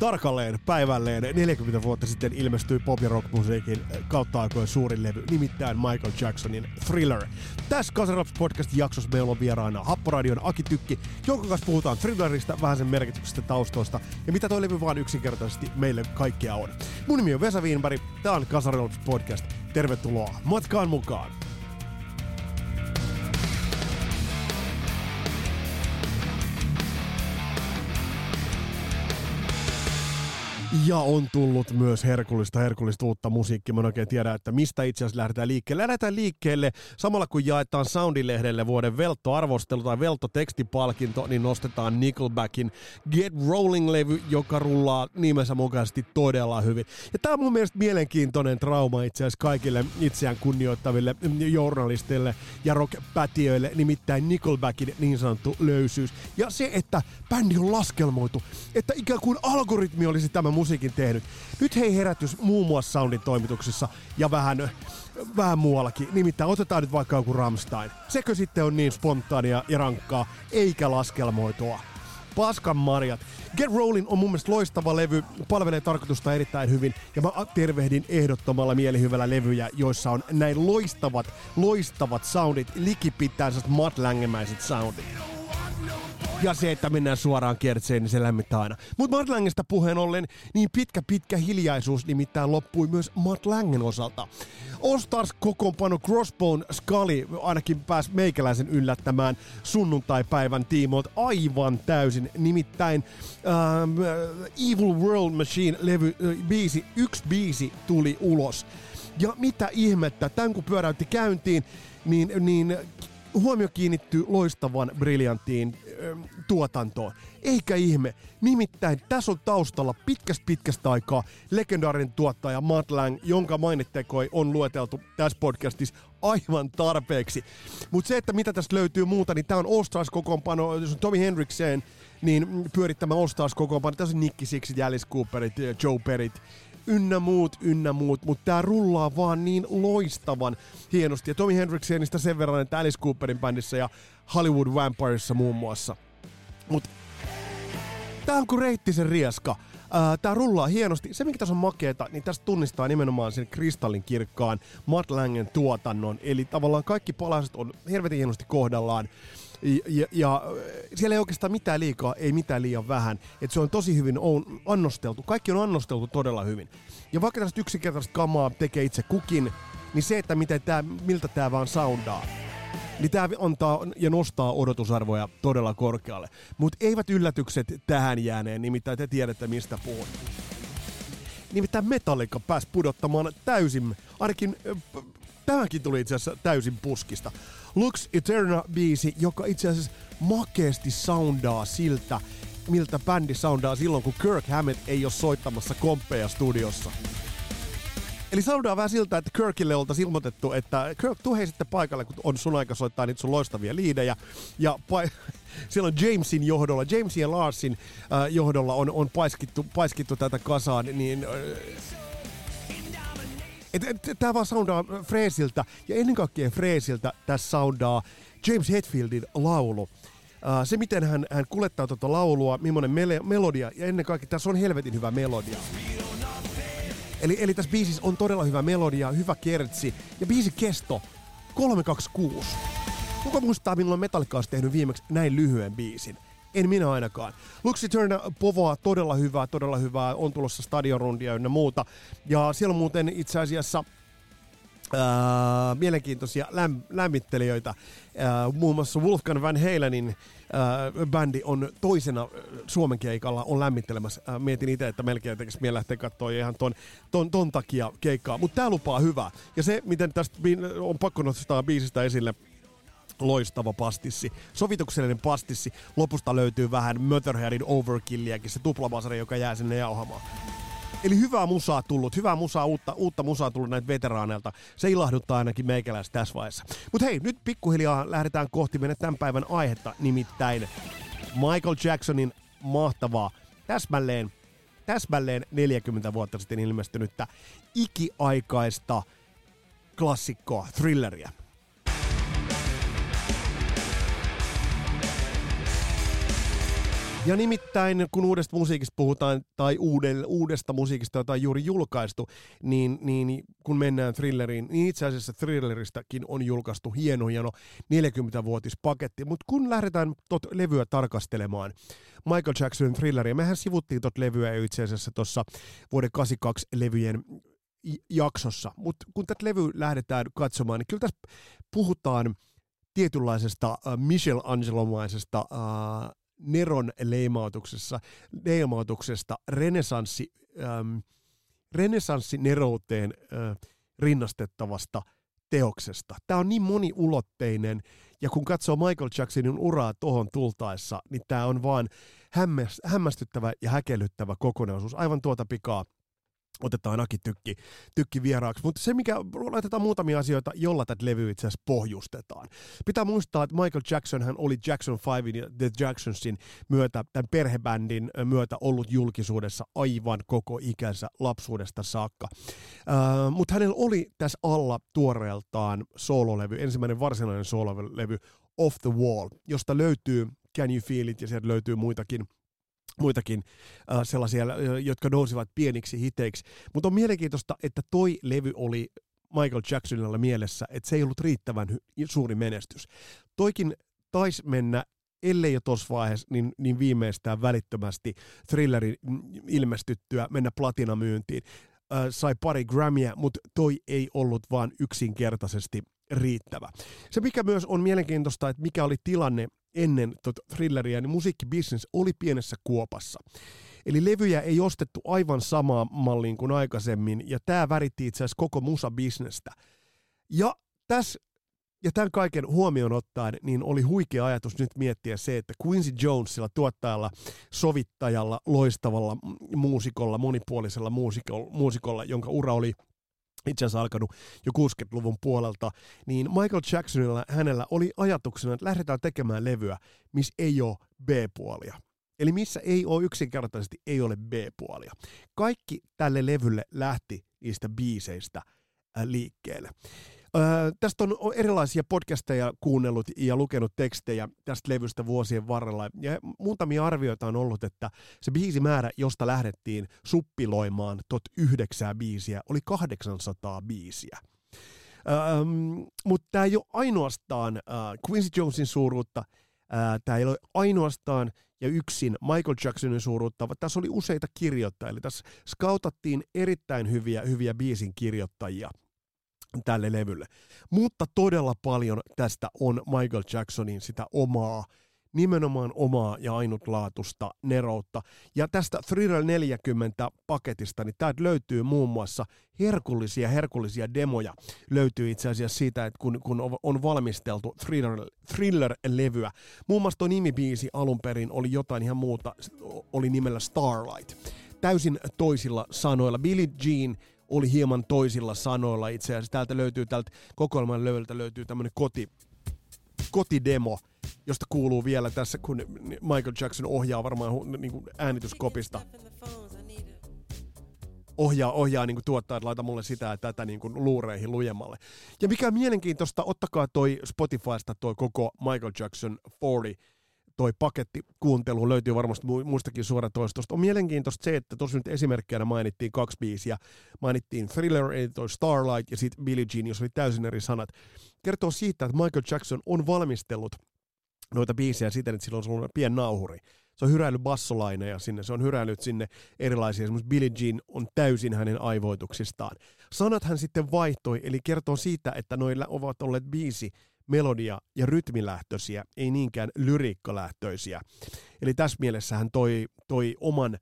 Tarkalleen päivälleen 40 vuotta sitten ilmestyi pop- ja rock-musiikin kautta aikojen suurin levy, nimittäin Michael Jacksonin Thriller. Tässä Kasaraps podcast-jaksossa meillä on vieraana Happoradion Aki Tykki, jonka kanssa puhutaan Thrillerista, vähän sen merkityksestä taustoista ja mitä toi levy vaan yksinkertaisesti meille kaikkea on. Mun nimi on Vesa Wienberg, tää on Kasaraps podcast. Tervetuloa matkaan mukaan! Ja on tullut myös herkullista, herkullista uutta musiikkia. Mä en oikein tiedä, että mistä itse asiassa lähdetään liikkeelle. Lähdetään liikkeelle samalla kun jaetaan Soundilehdelle vuoden Veltto-arvostelu tai Veltto-tekstipalkinto, niin nostetaan Nickelbackin Get Rolling-levy, joka rullaa nimensä mukaisesti todella hyvin. Ja tää on mun mielestä mielenkiintoinen trauma itse asiassa kaikille itseään kunnioittaville journalisteille ja rockpätiöille, nimittäin Nickelbackin niin sanottu löysyys. Ja se, että bändi on laskelmoitu, että ikään kuin algoritmi olisi tämä musiikin tehnyt. Nyt hei herätys muun muassa Soundin toimituksissa ja vähän, vähän muuallakin. Nimittäin otetaan nyt vaikka joku Ramstein. Sekö sitten on niin spontaania ja rankkaa, eikä laskelmoitua? Paskan marjat. Get Rollin on mun mielestä loistava levy, palvelee tarkoitusta erittäin hyvin, ja mä tervehdin ehdottomalla mielihyvällä levyjä, joissa on näin loistavat, loistavat soundit, likipitään Matt Langemäiset soundit. Ja se, että mennään suoraan kiertseen, niin se lämmittää aina. Mutta Matt Langesta puheen ollen, niin pitkä pitkä hiljaisuus nimittäin loppui myös Matt Langen osalta. All Stars kokoonpano Crossbone Scully ainakin pääsi meikäläisen yllättämään sunnuntai-päivän tiimoilta aivan täysin. Nimittäin uh, Evil World Machine-levy, uh, biisi, yksi biisi tuli ulos. Ja mitä ihmettä, tämän kun pyöräytti käyntiin, niin, niin huomio kiinnittyy loistavan briljanttiin tuotantoon. Eikä ihme. Nimittäin tässä on taustalla pitkästä pitkästä aikaa legendaarinen tuottaja Matt Lang, jonka mainittekoi on lueteltu tässä podcastissa aivan tarpeeksi. Mutta se, että mitä tästä löytyy muuta, niin tämä on Stars kokoonpano, jos on Tommy Hendricksen, niin pyörittämä All Stars kokoonpano. Tässä on Nicky Sixit, Alice Cooperit, Joe Perrit, ynnä muut, ynnä muut, mutta tää rullaa vaan niin loistavan hienosti. Ja Tommy Hendricksenistä sen verran, että Alice Cooperin bändissä ja Hollywood Vampiresissa muun muassa. Mut tää on kuin reittisen rieska. Tää rullaa hienosti. Se, mikä tässä on makeeta, niin tästä tunnistaa nimenomaan sen kristallin kirkkaan Matt Langen tuotannon. Eli tavallaan kaikki palaset on helvetin hienosti kohdallaan. Ja, ja, siellä ei oikeastaan mitään liikaa, ei mitään liian vähän. Et se on tosi hyvin on annosteltu. Kaikki on annosteltu todella hyvin. Ja vaikka tästä yksinkertaista kamaa tekee itse kukin, niin se, että miten tää, miltä tämä vaan soundaa, niin tämä antaa ja nostaa odotusarvoja todella korkealle. Mutta eivät yllätykset tähän jääneen, nimittäin te tiedätte mistä puhun. Nimittäin Metallica pääsi pudottamaan täysin, ainakin tämäkin tuli itse asiassa täysin puskista. Lux Eterna-biisi, joka itse asiassa makeasti soundaa siltä, miltä bändi soundaa silloin, kun Kirk Hammett ei ole soittamassa komppeja studiossa. Eli soundaa vähän siltä, että Kirkille oltaisiin ilmoitettu, että Kirk, tuu hei sitten paikalle, kun on sun aika soittaa niitä sun loistavia liidejä. Ja pa- silloin Jamesin johdolla, Jamesin ja Larsin äh, johdolla on, on paiskittu, paiskittu tätä kasaan, niin äh, Tämä vaan soundaa Freesiltä, ja ennen kaikkea Freesiltä tässä soundaa James Hetfieldin laulu. Se, miten hän, hän kulettaa tuota laulua, millainen mele- melodia, ja ennen kaikkea tässä on helvetin hyvä melodia. Eli, eli tässä biisissä on todella hyvä melodia, hyvä kertsi, ja biisi kesto 326. Kuka muistaa, milloin Metallica olisi tehnyt viimeksi näin lyhyen biisin? En minä ainakaan. Luxi Turner povoa todella hyvää, todella hyvää. On tulossa stadionrundia ynnä muuta. Ja siellä on muuten itse asiassa Äh, mielenkiintoisia läm- lämmittelijöitä. Äh, muun muassa Wolfgang Van Halenin äh, bändi on toisena Suomen keikalla on lämmittelemässä. Äh, mietin itse, että melkein tekisi mieleen lähteä katsoa ihan ton, ton, ton takia keikkaa. Mutta tämä lupaa hyvää. Ja se, miten tästä on pakko nostaa biisistä esille, loistava pastissi. Sovituksellinen pastissi. Lopusta löytyy vähän Motherheadin overkilliäkin, se tuplavasari, joka jää sinne jauhamaan. Eli hyvää musaa tullut, hyvää musaa, uutta, uutta musaa tullut näitä veteraaneilta. Se ilahduttaa ainakin meikäläistä tässä vaiheessa. Mutta hei, nyt pikkuhiljaa lähdetään kohti meidän tämän päivän aihetta, nimittäin Michael Jacksonin mahtavaa, täsmälleen, täsmälleen 40 vuotta sitten ilmestynyttä ikiaikaista klassikkoa, thrilleria. Ja nimittäin, kun uudesta musiikista puhutaan, tai uuden, uudesta musiikista, jota on juuri julkaistu, niin, niin kun mennään thrilleriin, niin itse asiassa thrilleristäkin on julkaistu hieno, hieno 40-vuotispaketti. Mutta kun lähdetään tot levyä tarkastelemaan, Michael Jacksonin thrilleria, mehän sivuttiin tot levyä itse asiassa tuossa vuoden 82 levyjen jaksossa, mutta kun tätä levyä lähdetään katsomaan, niin kyllä tässä puhutaan tietynlaisesta äh, Michelangelo-maisesta äh, Neron leimautuksessa, leimautuksesta renesanssi, ähm, renesanssi nerouteen äh, rinnastettavasta teoksesta. Tämä on niin moniulotteinen, ja kun katsoo Michael Jacksonin uraa tuohon tultaessa, niin tämä on vaan hämmästyttävä ja häkellyttävä kokonaisuus. Aivan tuota pikaa otetaan Aki Tykki, tykki vieraaksi. Mutta se, mikä laitetaan muutamia asioita, jolla tätä levyä itse asiassa pohjustetaan. Pitää muistaa, että Michael Jackson hän oli Jackson 5 ja The Jacksonsin myötä, tämän perhebändin myötä ollut julkisuudessa aivan koko ikänsä lapsuudesta saakka. Uh, Mutta hänellä oli tässä alla tuoreeltaan soololevy, ensimmäinen varsinainen soololevy Off the Wall, josta löytyy Can You Feel It ja sieltä löytyy muitakin – muitakin äh, sellaisia, äh, jotka nousivat pieniksi hiteiksi. Mutta on mielenkiintoista, että toi levy oli Michael Jacksonilla mielessä, että se ei ollut riittävän hy- suuri menestys. Toikin taisi mennä ellei jo tuossa vaiheessa, niin, niin viimeistään välittömästi thrillerin ilmestyttyä mennä platinamyyntiin. Äh, sai pari Grammyä, mutta toi ei ollut vaan yksinkertaisesti riittävä. Se mikä myös on mielenkiintoista, että mikä oli tilanne ennen tota thrilleria, niin musiikkibisnes oli pienessä kuopassa. Eli levyjä ei ostettu aivan samaan malliin kuin aikaisemmin, ja tämä väritti itse asiassa koko musabisnestä. Ja tässä ja tämän kaiken huomioon ottaen, niin oli huikea ajatus nyt miettiä se, että Quincy Jonesilla, tuottajalla, sovittajalla, loistavalla muusikolla, monipuolisella muusikolla, muusikolla jonka ura oli itse asiassa alkanut jo 60-luvun puolelta, niin Michael Jacksonilla hänellä oli ajatuksena, että lähdetään tekemään levyä, missä ei ole B-puolia. Eli missä ei ole yksinkertaisesti ei ole B-puolia. Kaikki tälle levylle lähti niistä biiseistä liikkeelle. Öö, tästä on erilaisia podcasteja kuunnellut ja lukenut tekstejä tästä levystä vuosien varrella. Ja muutamia arvioita on ollut, että se biisimäärä, josta lähdettiin suppiloimaan tot yhdeksää biisiä, oli 800 biisiä. Öö, Mutta tämä ei ole ainoastaan äh, Quincy Jonesin suuruutta, äh, tämä ei ole ainoastaan ja yksin Michael Jacksonin suuruutta, vaan tässä oli useita kirjoittajia. Eli tässä skautattiin erittäin hyviä, hyviä biisin kirjoittajia tälle levylle. Mutta todella paljon tästä on Michael Jacksonin sitä omaa, nimenomaan omaa ja ainutlaatusta neroutta. Ja tästä Thriller 40 paketista, niin täältä löytyy muun muassa herkullisia, herkullisia demoja. Löytyy itse asiassa siitä, että kun, kun on valmisteltu Thriller, Thriller-levyä. Muun muassa tuo nimibiisi alun perin oli jotain ihan muuta, oli nimellä Starlight. Täysin toisilla sanoilla. Billie Jean oli hieman toisilla sanoilla itse asiassa. Täältä löytyy, täältä kokoelman löyöltä löytyy tämmöinen koti, kotidemo, josta kuuluu vielä tässä, kun Michael Jackson ohjaa varmaan niin kuin äänityskopista. Ohjaa, ohjaa niin kuin tuottaa, että laita mulle sitä että tätä niin kuin luureihin lujemmalle. Ja mikä on mielenkiintoista, ottakaa toi Spotifysta toi koko Michael Jackson 40 toi paketti kuuntelu löytyy varmasti muistakin suoratoistosta. On mielenkiintoista se, että tuossa nyt esimerkkinä mainittiin kaksi biisiä. Mainittiin Thriller, eli toi Starlight, ja sitten Billie Jean, jos oli täysin eri sanat. Kertoo siitä, että Michael Jackson on valmistellut noita biisejä siten, että sillä on ollut pieni nauhuri. Se on hyräillyt bassolaineja sinne, se on hyräillyt sinne erilaisia, esimerkiksi Billie Jean on täysin hänen aivoituksistaan. Sanat hän sitten vaihtoi, eli kertoo siitä, että noilla ovat olleet biisi melodia- ja rytmilähtöisiä, ei niinkään lyriikkalähtöisiä. Eli tässä mielessä hän toi, toi oman,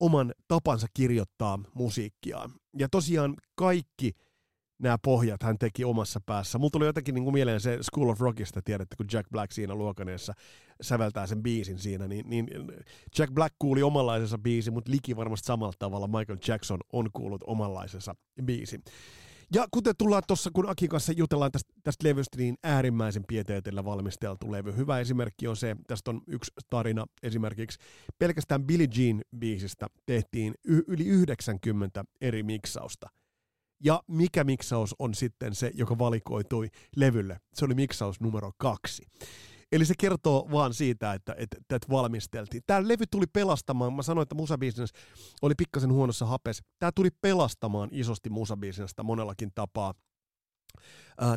oman tapansa kirjoittaa musiikkiaan. Ja tosiaan kaikki nämä pohjat hän teki omassa päässä. Mulla tuli jotenkin niin kuin mieleen se School of Rockista, tiedätte, kun Jack Black siinä luokaneessa säveltää sen biisin siinä, niin, niin Jack Black kuuli omanlaisensa biisi, mutta liki varmasti samalla tavalla Michael Jackson on kuullut omanlaisensa biisin. Ja kuten tullaan tuossa, kun Akin kanssa jutellaan tästä, tästä levystä, niin äärimmäisen pieteetellä valmisteltu levy. Hyvä esimerkki on se, tästä on yksi tarina esimerkiksi. Pelkästään Billie Jean biisistä tehtiin y- yli 90 eri miksausta. Ja mikä miksaus on sitten se, joka valikoitui levylle? Se oli miksaus numero kaksi. Eli se kertoo vaan siitä, että, että, että valmisteltiin. Tämä levy tuli pelastamaan, mä sanoin, että musabusiness oli pikkasen huonossa hapes. Tämä tuli pelastamaan isosti musabusinessta monellakin tapaa.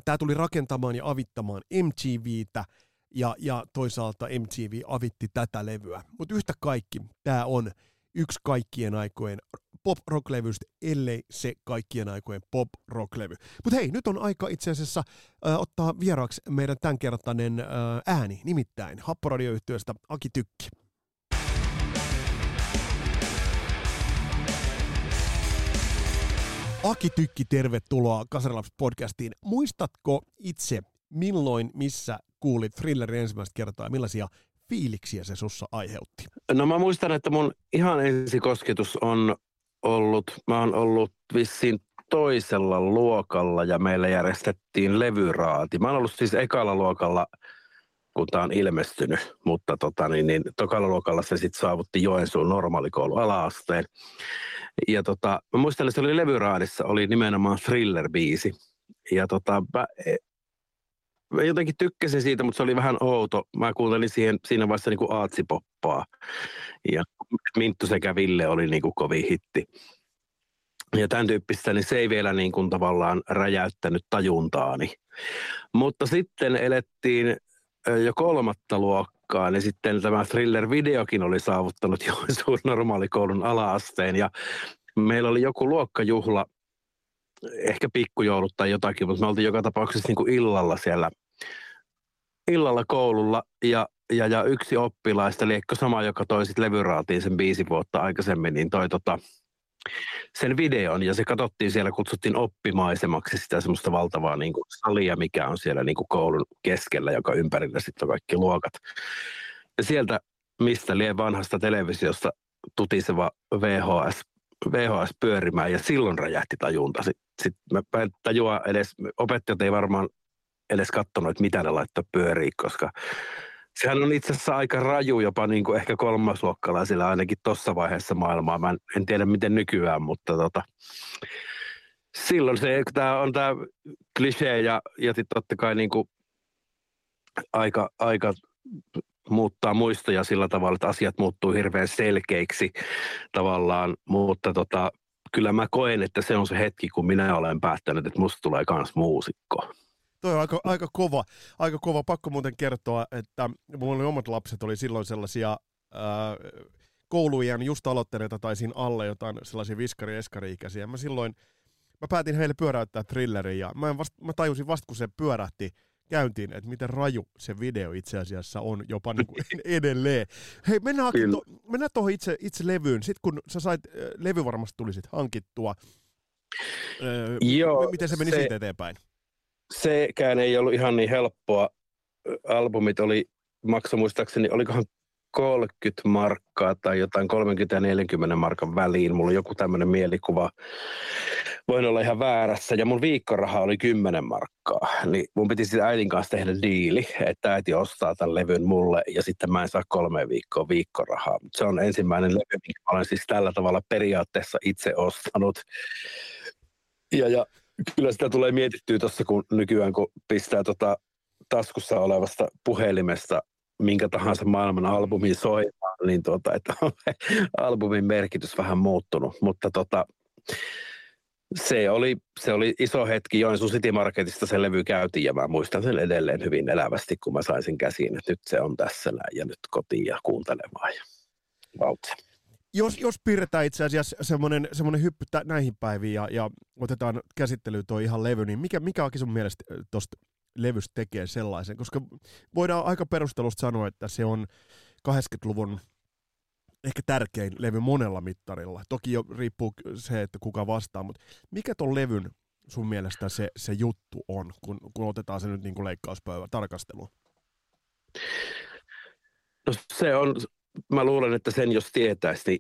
Tämä tuli rakentamaan ja avittamaan MTVtä, ja, ja toisaalta MTV avitti tätä levyä. Mutta yhtä kaikki, tämä on yksi kaikkien aikojen pop-rock-levystä, ellei se kaikkien aikojen pop-rock-levy. Mutta hei, nyt on aika itse asiassa äh, ottaa vieraaksi meidän tämänkertainen äh, ääni, nimittäin Happoradioyhtiöstä Aki Tykki. Aki Tykki, tervetuloa Kasarilaps-podcastiin. Muistatko itse, milloin, missä kuulit Thrillerin ensimmäistä kertaa ja millaisia fiiliksiä se sussa aiheutti? No mä muistan, että mun ihan ensikosketus on ollut, mä oon ollut vissiin toisella luokalla ja meillä järjestettiin levyraati. Mä oon ollut siis ekalla luokalla, kun tämä on ilmestynyt, mutta tota, niin, niin, tokalla luokalla se sitten saavutti Joensuun normaalikoulu ala-asteen. Ja tota, mä muistan, että se oli levyraadissa, oli nimenomaan thriller-biisi. Ja tota, mä, mä jotenkin tykkäsin siitä, mutta se oli vähän outo. Mä kuuntelin siihen, siinä vaiheessa niin kuin aatsipoppaa. Ja Minttu sekä Ville oli niin kuin kovin hitti. Ja tämän tyyppistä, niin se ei vielä niin kuin tavallaan räjäyttänyt tajuntaani. Mutta sitten elettiin jo kolmatta luokkaa, niin sitten tämä thriller-videokin oli saavuttanut Joensuun normaalikoulun ala-asteen. Ja meillä oli joku luokkajuhla, ehkä pikkujoulut tai jotakin, mutta me oltiin joka tapauksessa niin kuin illalla siellä illalla koululla ja, ja, ja yksi oppilaista, eli sama, joka toi sitten levyraatiin sen viisi vuotta aikaisemmin, niin toi tota, sen videon ja se katsottiin siellä, kutsuttiin oppimaisemaksi sitä semmoista valtavaa niin kuin salia, mikä on siellä niin kuin koulun keskellä, joka ympärillä sitten on kaikki luokat. Ja sieltä, mistä lie vanhasta televisiosta tutiseva VHS, VHS pyörimään ja silloin räjähti tajunta. Sitten sit mä tajua edes, opettajat ei varmaan edes katsonut, että mitä ne laittaa pyöriä, koska sehän on itse asiassa aika raju jopa niin kuin ehkä kolmasluokkalaisilla ainakin tuossa vaiheessa maailmaa. Mä en, en tiedä miten nykyään, mutta tota, silloin se, tämä on tämä klisee ja, ja totta kai niin kuin aika, aika muuttaa muistoja sillä tavalla, että asiat muuttuu hirveän selkeiksi tavallaan, mutta tota, kyllä mä koen, että se on se hetki, kun minä olen päättänyt, että musta tulee kans muusikko. Toi on aika, aika, kova, aika kova. Pakko muuten kertoa, että mulla oli omat lapset oli silloin sellaisia ää, koulujen just aloittaneita tai siinä alle jotain sellaisia viskari eskari Mä silloin, mä päätin heille pyöräyttää thrillerin ja mä, vast, mä tajusin vasta kun se pyörähti käyntiin, että miten raju se video itse asiassa on jopa niin kuin edelleen. Hei, mennään, to, mennään tuohon itse, itse levyyn. Sitten kun sä sait, levy varmasti tuli sit hankittua, Joo, miten se meni se, siitä eteenpäin? Sekään ei ollut ihan niin helppoa. Albumit oli, maksoi muistaakseni, olikohan 30 markkaa tai jotain 30 ja 40 markan väliin. Mulla oli joku tämmöinen mielikuva. Voin olla ihan väärässä. Ja mun viikkoraha oli 10 markkaa. Niin mun piti sitten äidin kanssa tehdä diili, että äiti ostaa tämän levyn mulle ja sitten mä en saa kolme viikkoa viikkorahaa. Se on ensimmäinen levy, minkä olen siis tällä tavalla periaatteessa itse ostanut. Ja, ja kyllä sitä tulee mietittyä tuossa, kun nykyään kun pistää tota taskussa olevasta puhelimesta minkä tahansa maailman albumin soimaan, niin tuota, että on albumin merkitys vähän muuttunut. Mutta tota, se oli, se oli iso hetki. Joensuun City Marketista se levy käytiin ja mä muistan sen edelleen hyvin elävästi, kun mä sain sen käsiin, että nyt se on tässä näin ja nyt kotiin ja kuuntelemaan ja vautse jos, jos piirretään itse asiassa semmoinen, semmoinen hyppy näihin päiviin ja, ja otetaan käsittelyyn tuo ihan levy, niin mikä, mikä onkin sun mielestä tuosta levystä tekee sellaisen? Koska voidaan aika perustelusta sanoa, että se on 80-luvun ehkä tärkein levy monella mittarilla. Toki jo riippuu se, että kuka vastaa, mutta mikä tuon levyn sun mielestä se, se juttu on, kun, kun otetaan se nyt niin kuin leikkauspöydän tarkasteluun? No se on, mä luulen, että sen jos tietäisi, niin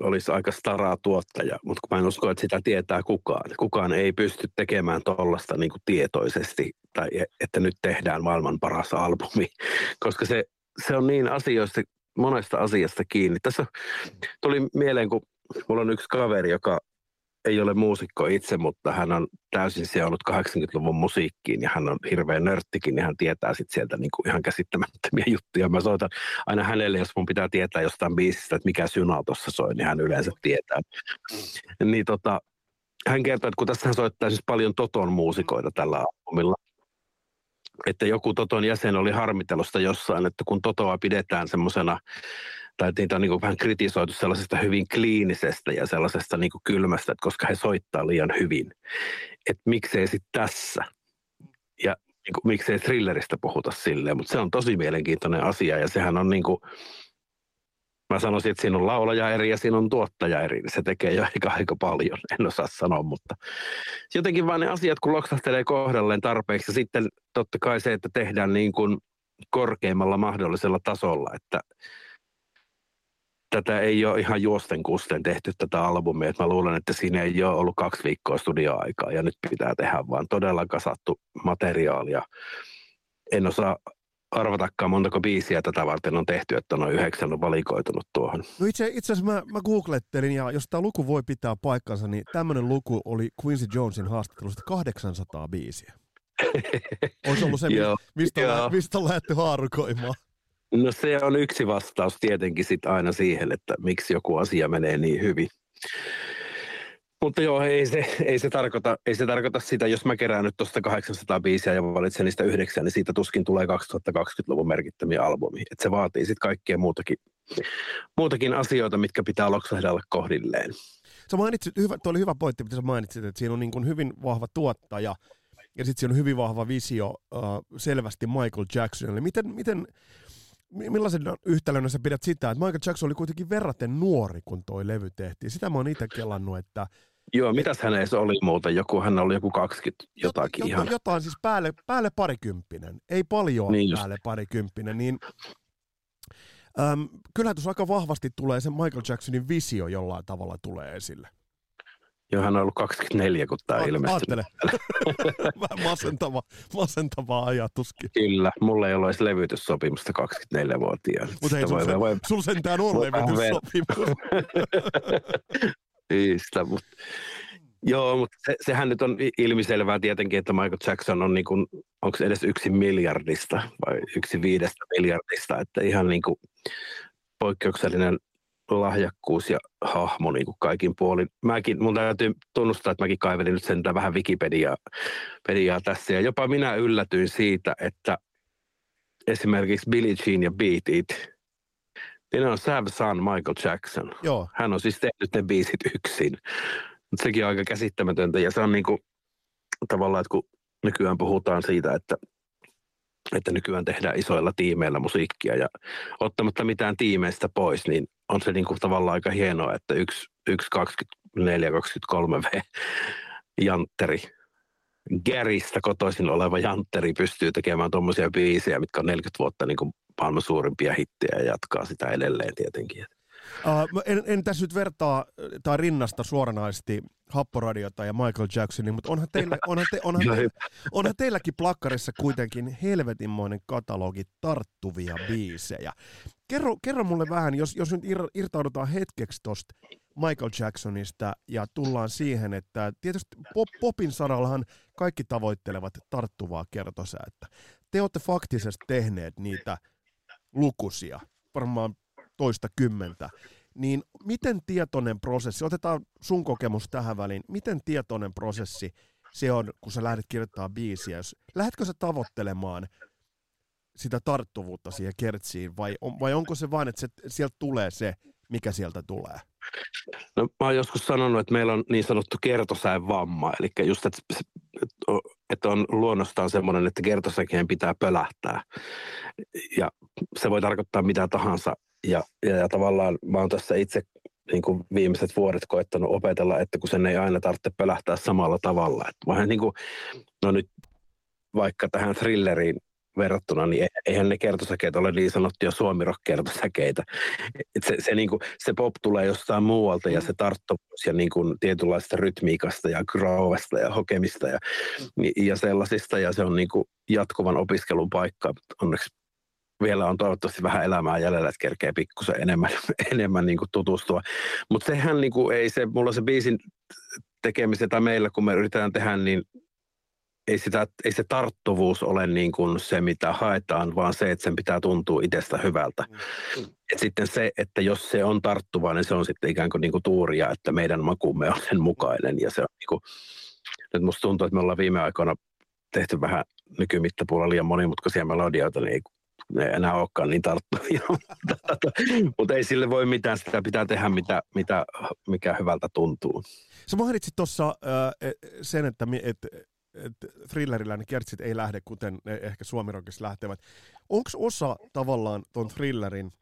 olisi aika staraa tuottaja, mutta mä en usko, että sitä tietää kukaan. Kukaan ei pysty tekemään tuollaista niin tietoisesti, tai e, että nyt tehdään maailman paras albumi, koska se, se on niin asioista, monesta asiasta kiinni. Tässä tuli mieleen, kun mulla on yksi kaveri, joka ei ole muusikko itse, mutta hän on täysin seonnut 80-luvun musiikkiin ja hän on hirveän nörttikin, niin hän tietää sitten sieltä niin kuin ihan käsittämättömiä juttuja. Mä soitan aina hänelle, jos mun pitää tietää jostain biisistä, että mikä syna tuossa soi, niin hän yleensä tietää. Niin tota, hän kertoi, että kun tässä soittaa siis paljon Toton muusikoita tällä albumilla, että joku Toton jäsen oli harmitelusta jossain, että kun Totoa pidetään semmoisena tai niitä on niin vähän kritisoitu sellaisesta hyvin kliinisestä ja sellaisesta niin kylmästä, että koska he soittaa liian hyvin. Että miksei sitten tässä. Ja niin kuin, miksei thrilleristä puhuta silleen, mutta se on tosi mielenkiintoinen asia ja sehän on niin kuin, mä sanoisin, että siinä on laulaja eri ja siinä on tuottaja eri, niin se tekee jo aika, aika paljon, en osaa sanoa, mutta jotenkin vaan ne asiat, kun loksahtelee kohdalleen tarpeeksi ja sitten totta kai se, että tehdään niin kuin korkeimmalla mahdollisella tasolla, että tätä ei ole ihan juosten kusten tehty tätä albumia. Mä luulen, että siinä ei ole ollut kaksi viikkoa studioaikaa ja nyt pitää tehdä vaan todella kasattu materiaalia. En osaa arvatakaan montako biisiä tätä varten on tehty, että noin yhdeksän on valikoitunut tuohon. No itse, itse asiassa mä, mä googlettelin ja jos tämä luku voi pitää paikkansa, niin tämmöinen luku oli Quincy Jonesin haastattelusta 800 biisiä. Olisi ollut se, mistä, on, mistä on lähdetty haarukoimaan. No se on yksi vastaus tietenkin sit aina siihen, että miksi joku asia menee niin hyvin. Mutta joo, ei se, ei, se tarkoita, ei se tarkoita sitä, jos mä kerään nyt tuosta 800 biisiä ja valitsen niistä yhdeksän, niin siitä tuskin tulee 2020-luvun merkittämiä albumi. Et se vaatii sitten kaikkea muutakin, muutakin asioita, mitkä pitää loksahdalle kohdilleen. Sä mainitsit, hyvä, tuo oli hyvä pointti, mitä sä mainitsit, että siinä on niin kuin hyvin vahva tuottaja ja sitten siinä on hyvin vahva visio uh, selvästi Michael Jacksonille. Miten, miten millaisen yhtälön sä pidät sitä, että Michael Jackson oli kuitenkin verraten nuori, kun toi levy tehtiin. Sitä mä oon itse kelannut, että... Joo, mitäs hänessä oli muuten? Joku, hän oli joku 20 jotakin jot, ihan. Jotain siis päälle, päälle parikymppinen. Ei paljon niin päälle parikymppinen. Niin, äm, kyllähän tuossa aika vahvasti tulee se Michael Jacksonin visio jollain tavalla tulee esille. Joo, hän on ollut 24, kun tämä ilmestyi. Vähän masentava, masentava ajatuskin. Kyllä, mulla ei ole edes levytyssopimusta 24-vuotiaana. Mutta ei, sulla, se, voi, sul sentään on levytyssopimus. Niistä, mutta Joo, mutta se, sehän nyt on ilmiselvää tietenkin, että Michael Jackson on niin kuin, onko edes yksi miljardista vai yksi viidestä miljardista, että ihan niin kuin poikkeuksellinen lahjakkuus ja hahmo niin kuin kaikin puolin. Mäkin, mun täytyy tunnustaa, että mäkin kaivelin nyt sen vähän Wikipediaa pediaa tässä. Ja jopa minä yllätyin siitä, että esimerkiksi Billie Jean ja Beat It, niin on Sav Sun Michael Jackson. Joo. Hän on siis tehnyt ne biisit yksin. Mutta sekin on aika käsittämätöntä. Ja se on niin kuin, tavallaan, että kun nykyään puhutaan siitä, että että nykyään tehdään isoilla tiimeillä musiikkia ja ottamatta mitään tiimeistä pois, niin on se niin tavallaan aika hienoa, että yksi, yksi 24-23 V jantteri, Gäristä kotoisin oleva jantteri pystyy tekemään tuommoisia biisejä, mitkä on 40 vuotta niin kuin maailman suurimpia hittejä ja jatkaa sitä edelleen tietenkin. Uh, en, en tässä nyt vertaa tai rinnasta suoranaisesti Happoradiota ja Michael Jacksonin, mutta onhan, teillä, onhan, te, onhan, te, onhan teilläkin plakkarissa kuitenkin helvetinmoinen katalogi tarttuvia biisejä. Kerro, kerro mulle vähän, jos, jos nyt ir, irtaudutaan hetkeksi tuosta Michael Jacksonista ja tullaan siihen, että tietysti pop, popin sarallahan kaikki tavoittelevat tarttuvaa kertosäättä. Te olette faktisesti tehneet niitä lukuisia, varmaan toista kymmentä, niin miten tietoinen prosessi, otetaan sun kokemus tähän väliin, miten tietoinen prosessi se on, kun sä lähdet kirjoittamaan biisiä, jos, lähdetkö sä tavoittelemaan sitä tarttuvuutta siihen kertsiin, vai, on, vai onko se vain, että se, sieltä tulee se, mikä sieltä tulee? No, mä oon joskus sanonut, että meillä on niin sanottu kertosäen vamma, eli just, että, että on luonnostaan semmoinen, että kertosäkeen pitää pölähtää. Ja se voi tarkoittaa mitä tahansa ja, ja, ja tavallaan mä oon tässä itse niin kuin viimeiset vuodet koettanut opetella, että kun sen ei aina tarvitse pölähtää samalla tavalla. Että vähän niin kuin, no nyt vaikka tähän thrilleriin verrattuna, niin eihän ne kertosäkeet ole niin sanottuja suomirock-kertosäkeitä. Et se, se, niin kuin, se pop tulee jostain muualta ja se tarttuvuus ja niin kuin tietynlaista rytmiikasta ja groovesta ja hokemista ja, ja sellaisista ja se on niin kuin jatkuvan opiskelun paikka. Onneksi vielä on toivottavasti vähän elämää jäljellä, että kerkee pikkusen enemmän, enemmän niin kuin tutustua. Mutta sehän niin kuin, ei se, mulla se biisin tekemisen tai meillä, kun me yritetään tehdä, niin ei, sitä, ei se tarttuvuus ole niin kuin se, mitä haetaan, vaan se, että sen pitää tuntua itsestä hyvältä. Mm. Et sitten se, että jos se on tarttuva, niin se on sitten ikään kuin, niin kuin tuuria, että meidän makumme on sen mukainen. Ja se on niin kuin, nyt musta tuntuu, että me ollaan viime aikoina tehty vähän nykymittapuolella liian monimutkaisia melodioita, niin ei, ne ei enää olekaan niin tarttuvia. Mutta ei sille voi mitään, sitä pitää tehdä, mitä, mitä, mikä hyvältä tuntuu. Sä mainitsit tuossa äh, sen, että, että thrillerillä ne kertsit ei lähde, kuten ne ehkä suomirokissa lähtevät. Onko osa tavallaan tuon thrillerin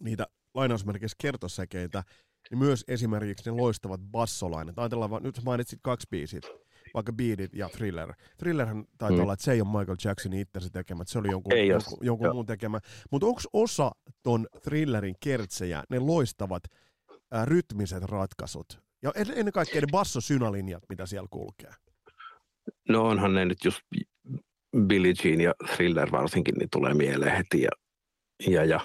niitä lainausmerkeissä kertosäkeitä, niin myös esimerkiksi ne loistavat bassolainet. Ajatellaan vaan, nyt mainitsit kaksi biisit, vaikka Beatit ja Thriller. Thrillerhän taitaa mm. olla, että se ei ole Michael Jacksonin itse tekemä, se oli jonkun, ei jonkun, jonkun muun tekemä. Mutta onko osa ton Thrillerin kertsejä, ne loistavat ää, rytmiset ratkaisut, ja ennen kaikkea ne bassosynälinjat, mitä siellä kulkee? No onhan ne nyt just Billie Jean ja Thriller varsinkin, niin tulee mieleen heti. Ja, ja, ja,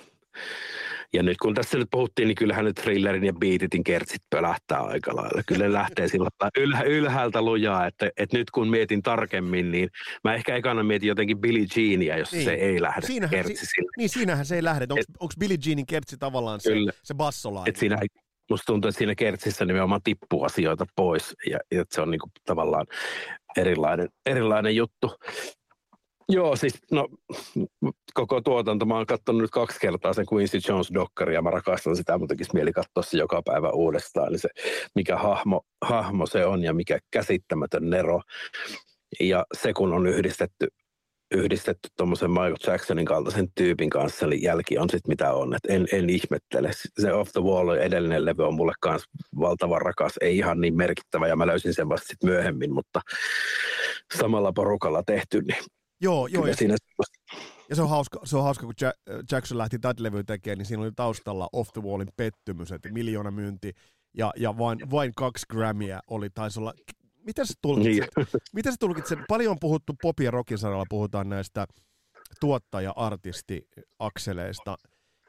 ja nyt kun tässä nyt puhuttiin, niin kyllähän nyt Thrillerin ja Beatitin kertsit pölähtää aika lailla. Kyllä ne lähtee sillä ylhä, ylhäältä lujaa, että, että, nyt kun mietin tarkemmin, niin mä ehkä ekana mietin jotenkin Billie Jeania, jos niin. se ei lähde siinähän, kertsi si, Niin siinähän se ei lähde. Onko Billie Jeanin kertsi tavallaan se, kyllä. se bassolainen? Et siinä, musta tuntuu, että siinä kertsissä nimenomaan tippuu asioita pois ja, ja se on niin kuin tavallaan erilainen, erilainen juttu. Joo, siis no, koko tuotanto, mä oon katsonut nyt kaksi kertaa sen Quincy Jones-dokkari ja mä rakastan sitä, tekisi mieli katsoa se joka päivä uudestaan, niin se mikä hahmo, hahmo se on ja mikä käsittämätön nero. Ja se kun on yhdistetty yhdistetty tuommoisen Michael Jacksonin kaltaisen tyypin kanssa, eli jälki on sitten mitä on. Et en, en ihmettele. Se Off the Wall edellinen levy on mulle kanssa valtavan rakas, ei ihan niin merkittävä, ja mä löysin sen vasta sit myöhemmin, mutta samalla porukalla tehty, niin Joo, joo. Ja, siinä... ja se on hauska, se on hauska kun Jackson lähti tätä levyä tekemään, niin siinä oli taustalla Off the Wallin pettymys, että miljoona myynti, ja, ja vain, vain kaksi Grammyä oli, taisi olla Miten sä tulkitset, niin. miten sä tulkitset, paljon on puhuttu pop- ja rockin saralla, puhutaan näistä tuottaja-artisti-akseleista.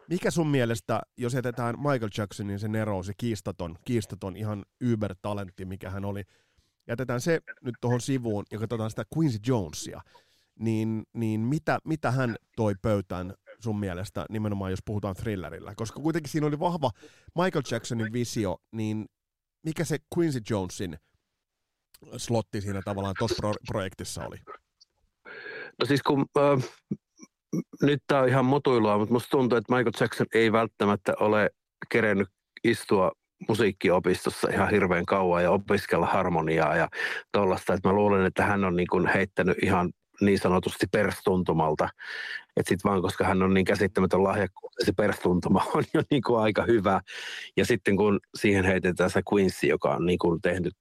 Mikä sun mielestä, jos jätetään Michael Jacksonin se Nero, se kiistaton, kiistaton ihan yber-talentti, mikä hän oli, jätetään se nyt tuohon sivuun ja katsotaan sitä Quincy Jonesia, niin, niin mitä, mitä hän toi pöytään sun mielestä nimenomaan, jos puhutaan thrillerillä? Koska kuitenkin siinä oli vahva Michael Jacksonin visio, niin mikä se Quincy Jonesin – slotti siinä tavallaan tuossa pro- projektissa oli? No siis kun äh, nyt tämä on ihan mutuilua, mutta musta tuntuu, että Michael Jackson ei välttämättä ole kerennyt istua musiikkiopistossa ihan hirveän kauan ja opiskella harmoniaa ja tuollaista. Mä luulen, että hän on niin kuin heittänyt ihan niin sanotusti perstuntumalta. Että sitten vaan, koska hän on niin käsittämätön lahjakkuus, se perstuntuma on jo niin kuin aika hyvä. Ja sitten kun siihen heitetään se Quincy, joka on niin kuin tehnyt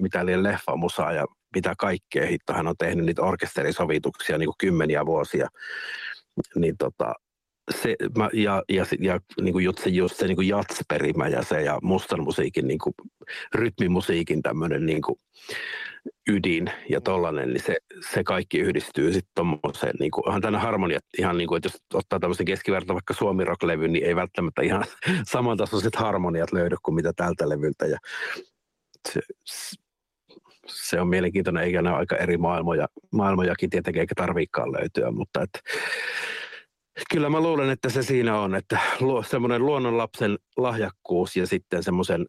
mitä liian leffamusaa ja mitä kaikkea hitto hän on tehnyt niitä orkesterisovituksia niin kuin kymmeniä vuosia. Niin tota, se, mä, ja, ja, ja niin kuin just se, just se niin kuin jatsperimä ja se ja mustan musiikin, niin kuin, rytmimusiikin tämmöinen niin kuin ydin ja tollanen, niin se, se kaikki yhdistyy sitten tuommoiseen, niin kuin, onhan tänne harmoniat ihan niin kuin, että jos ottaa tämmöisen keskiverto vaikka suomi rock niin ei välttämättä ihan samantasoiset harmoniat löydy kuin mitä tältä levyltä ja se, se on mielenkiintoinen, eikä ne ole aika eri maailmoja, maailmojakin tietenkin, eikä tarviikaan löytyä, mutta et, kyllä mä luulen, että se siinä on, että semmoinen luonnonlapsen lahjakkuus ja sitten semmoisen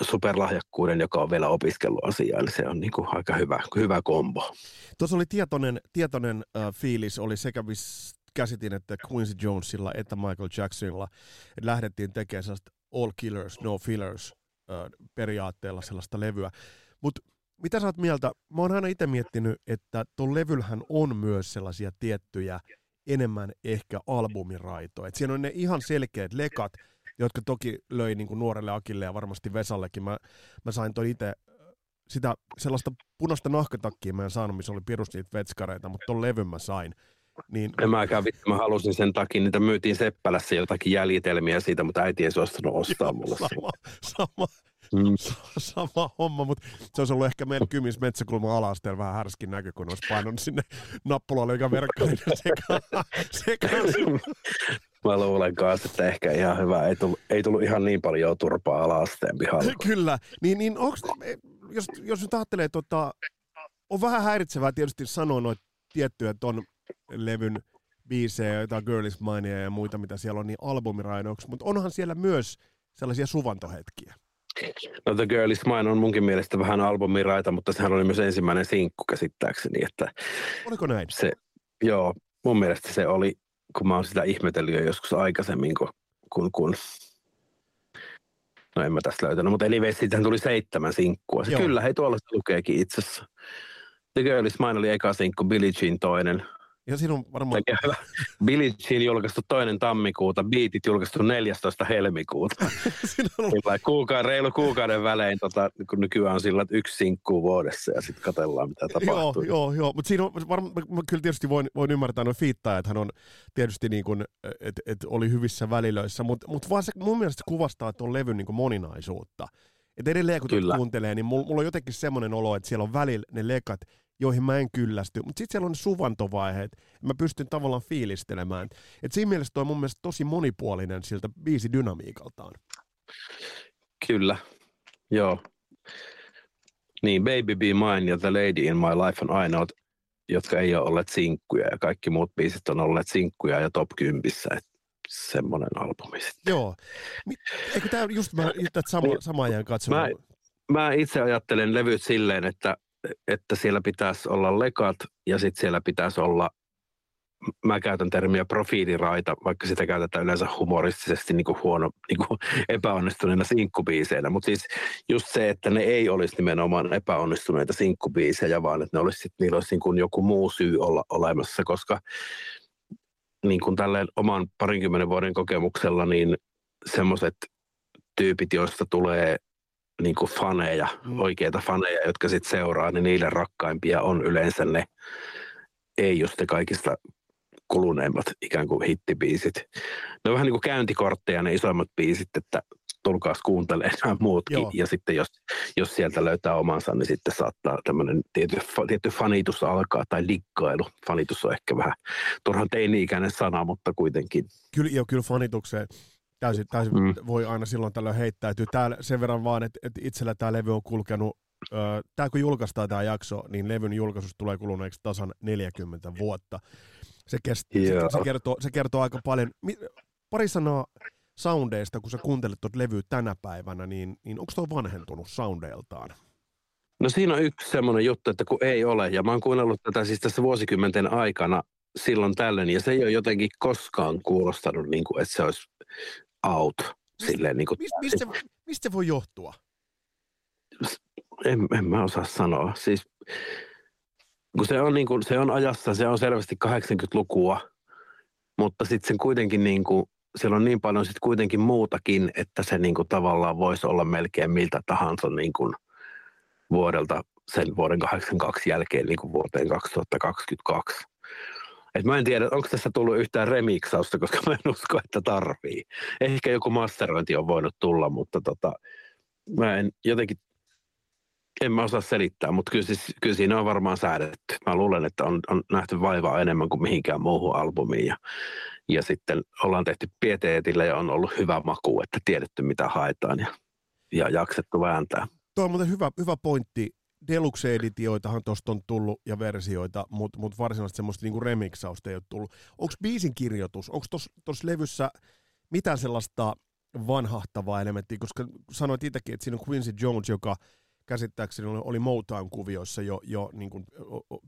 superlahjakkuuden, joka on vielä opiskellut asiaa, niin se on niin kuin aika hyvä, hyvä kombo. Tuossa oli tietoinen, tietoinen äh, fiilis, oli sekä käsitin, että Quincy Jonesilla että Michael Jacksonilla, lähdettiin tekemään sellaista all killers, no fillers äh, periaatteella sellaista levyä. Mutta mitä sä oot mieltä? Mä oon aina itse miettinyt, että tuon levylhän on myös sellaisia tiettyjä enemmän ehkä albumiraitoja. Et siinä on ne ihan selkeät lekat, jotka toki löi niin kuin nuorelle Akille ja varmasti Vesallekin. Mä, mä sain toi itse sitä sellaista punaista nahkatakkia mä en saanut, missä oli pirus niitä vetskareita, mutta ton levyn mä sain. Niin... En mäkään vittu, mä halusin sen takia, niitä myytiin Seppälässä jotakin jäljitelmiä siitä, mutta äiti ei suostunut ostaa mulle sama, sama, mm. sama homma, mutta se olisi ollut ehkä meidän kymis metsäkulma alasteella vähän härskin näkö, kun olisi painanut sinne nappulalle, joka verkkainen sekaan. sekaan. Mä luulen kanssa, että ehkä ihan hyvä. Ei tullut, ei tullut ihan niin paljon turpaa alasteen pihalla. Kyllä. Niin, niin onks, jos, jos nyt ajattelee, tota, on vähän häiritsevää tietysti sanoa noita tiettyjä ton levyn biisejä, jotain Girl is Mine ja muita, mitä siellä on, niin albumirainoiksi, mutta onhan siellä myös sellaisia suvantohetkiä. No The Girl is Mine on munkin mielestä vähän albumiraita, mutta sehän oli myös ensimmäinen sinkku käsittääkseni. Että Oliko näin? Se, joo, mun mielestä se oli, kun mä oon sitä ihmetellyt jo joskus aikaisemmin, kun, kun, kun No en mä tästä löytänyt, mutta anyway, siitähän tuli seitsemän sinkkua. Se kyllä, hei tuolla se lukeekin itse asiassa. The Girl is Mine oli eka sinkku, Billie Jean toinen, ja siinä on varmaan... Billie Jean julkaistu toinen tammikuuta, Beatit julkaistu 14. helmikuuta. on... kuukauden, reilu kuukauden välein, tota, kun nykyään on sillä, että yksi sinkkuu vuodessa ja sitten katsellaan, mitä tapahtuu. Joo, joo, joo. mutta siinä on varmaan, kyllä tietysti voin, voin ymmärtää noin fiittaa, että hän on tietysti niin kuin, että et oli hyvissä välilöissä, mutta mut vaan se mun mielestä kuvastaa tuon levyn niin kuin moninaisuutta. Et edelleen kun kuuntelee, niin mulla, mulla on jotenkin semmoinen olo, että siellä on välillä ne lekat, joihin mä en kyllästy. Mutta sitten siellä on ne suvantovaiheet, mä pystyn tavallaan fiilistelemään. Et siinä mielessä toi on mun mielestä tosi monipuolinen siltä biisi dynamiikaltaan. Kyllä, joo. Niin, Baby Be Mine ja The Lady in My Life on ainoat, jotka ei ole olleet sinkkuja ja kaikki muut biisit on olleet sinkkuja ja top 10. semmoinen albumi sitten. Joo. Eikö tämä just mä tätä sama, niin, sama ajan katsomaan? Mä, mä itse ajattelen levyt silleen, että että siellä pitäisi olla lekat ja sitten siellä pitäisi olla, mä käytän termiä profiiliraita, vaikka sitä käytetään yleensä humoristisesti niin kuin huono, niin kuin epäonnistuneena sinkkubiiseinä. Mutta siis just se, että ne ei olisi nimenomaan epäonnistuneita sinkkubiisejä, vaan että ne olisi, niillä olisi niin kuin joku muu syy olla olemassa, koska niin kuin tälleen oman parinkymmenen vuoden kokemuksella, niin semmoiset tyypit, joista tulee niin kuin faneja, mm. oikeita faneja, jotka sitten seuraa, niin niille rakkaimpia on yleensä ne, ei just ne kaikista kuluneimmat ikään kuin hittibiisit. Ne on vähän niin kuin käyntikortteja ne isoimmat biisit, että tulkaas kuuntelemaan nämä muutkin. Joo. Ja sitten jos, jos sieltä löytää omansa, niin sitten saattaa tämmöinen tietty, tietty fanitus alkaa tai dikkailu. Fanitus on ehkä vähän turhan teini-ikäinen sana, mutta kuitenkin. Kyllä, jo, kyllä fanitukseen täysin, täysin mm. voi aina silloin tällöin heittäytyä. Tää, sen verran vaan, että, että itsellä tämä levy on kulkenut, tämä kun julkaistaan tämä jakso, niin levyn julkaisusta tulee kuluneeksi tasan 40 vuotta. Se, kest, yeah. se, se, kertoo, se kertoo aika paljon. Pari sanaa soundeista, kun sä kuuntelet tuota levyä tänä päivänä, niin, niin onko tuo vanhentunut soundeiltaan? No siinä on yksi semmoinen juttu, että kun ei ole, ja mä oon kuunnellut tätä siis tässä vuosikymmenten aikana silloin tällöin, ja se ei ole jotenkin koskaan kuulostanut niin kuin, että se olisi out. Silleen, niin kuin, mist, mistä, mistä se voi johtua? En, en mä osaa sanoa. Siis, kun se on, niin kuin, se on ajassa, se on selvästi 80-lukua, mutta sitten sen kuitenkin niin kuin, siellä on niin paljon sitten kuitenkin muutakin, että se niin kuin, tavallaan voisi olla melkein miltä tahansa niin kuin, vuodelta sen vuoden 82 jälkeen niin kuin vuoteen 2022. Et mä en tiedä, onko tässä tullut yhtään remiksausta, koska mä en usko, että tarvii. Ehkä joku masterointi on voinut tulla, mutta tota, mä en jotenkin, en mä osaa selittää, mutta kyllä, siis, kyllä siinä on varmaan säädetty. Mä luulen, että on, on nähty vaivaa enemmän kuin mihinkään muuhun albumiin. Ja, ja sitten ollaan tehty pieteetillä ja on ollut hyvä maku, että tiedetty mitä haetaan ja, ja jaksettu vääntää. Tuo on muuten hyvä, hyvä pointti deluxe-editioitahan tuosta on tullut ja versioita, mutta mut varsinaisesti semmoista niinku remiksausta ei ole tullut. Onko biisin kirjoitus, onko tuossa levyssä mitään sellaista vanhahtavaa elementtiä, koska sanoit itsekin, että siinä on Quincy Jones, joka käsittääkseni oli Motown-kuvioissa jo, jo niin kuin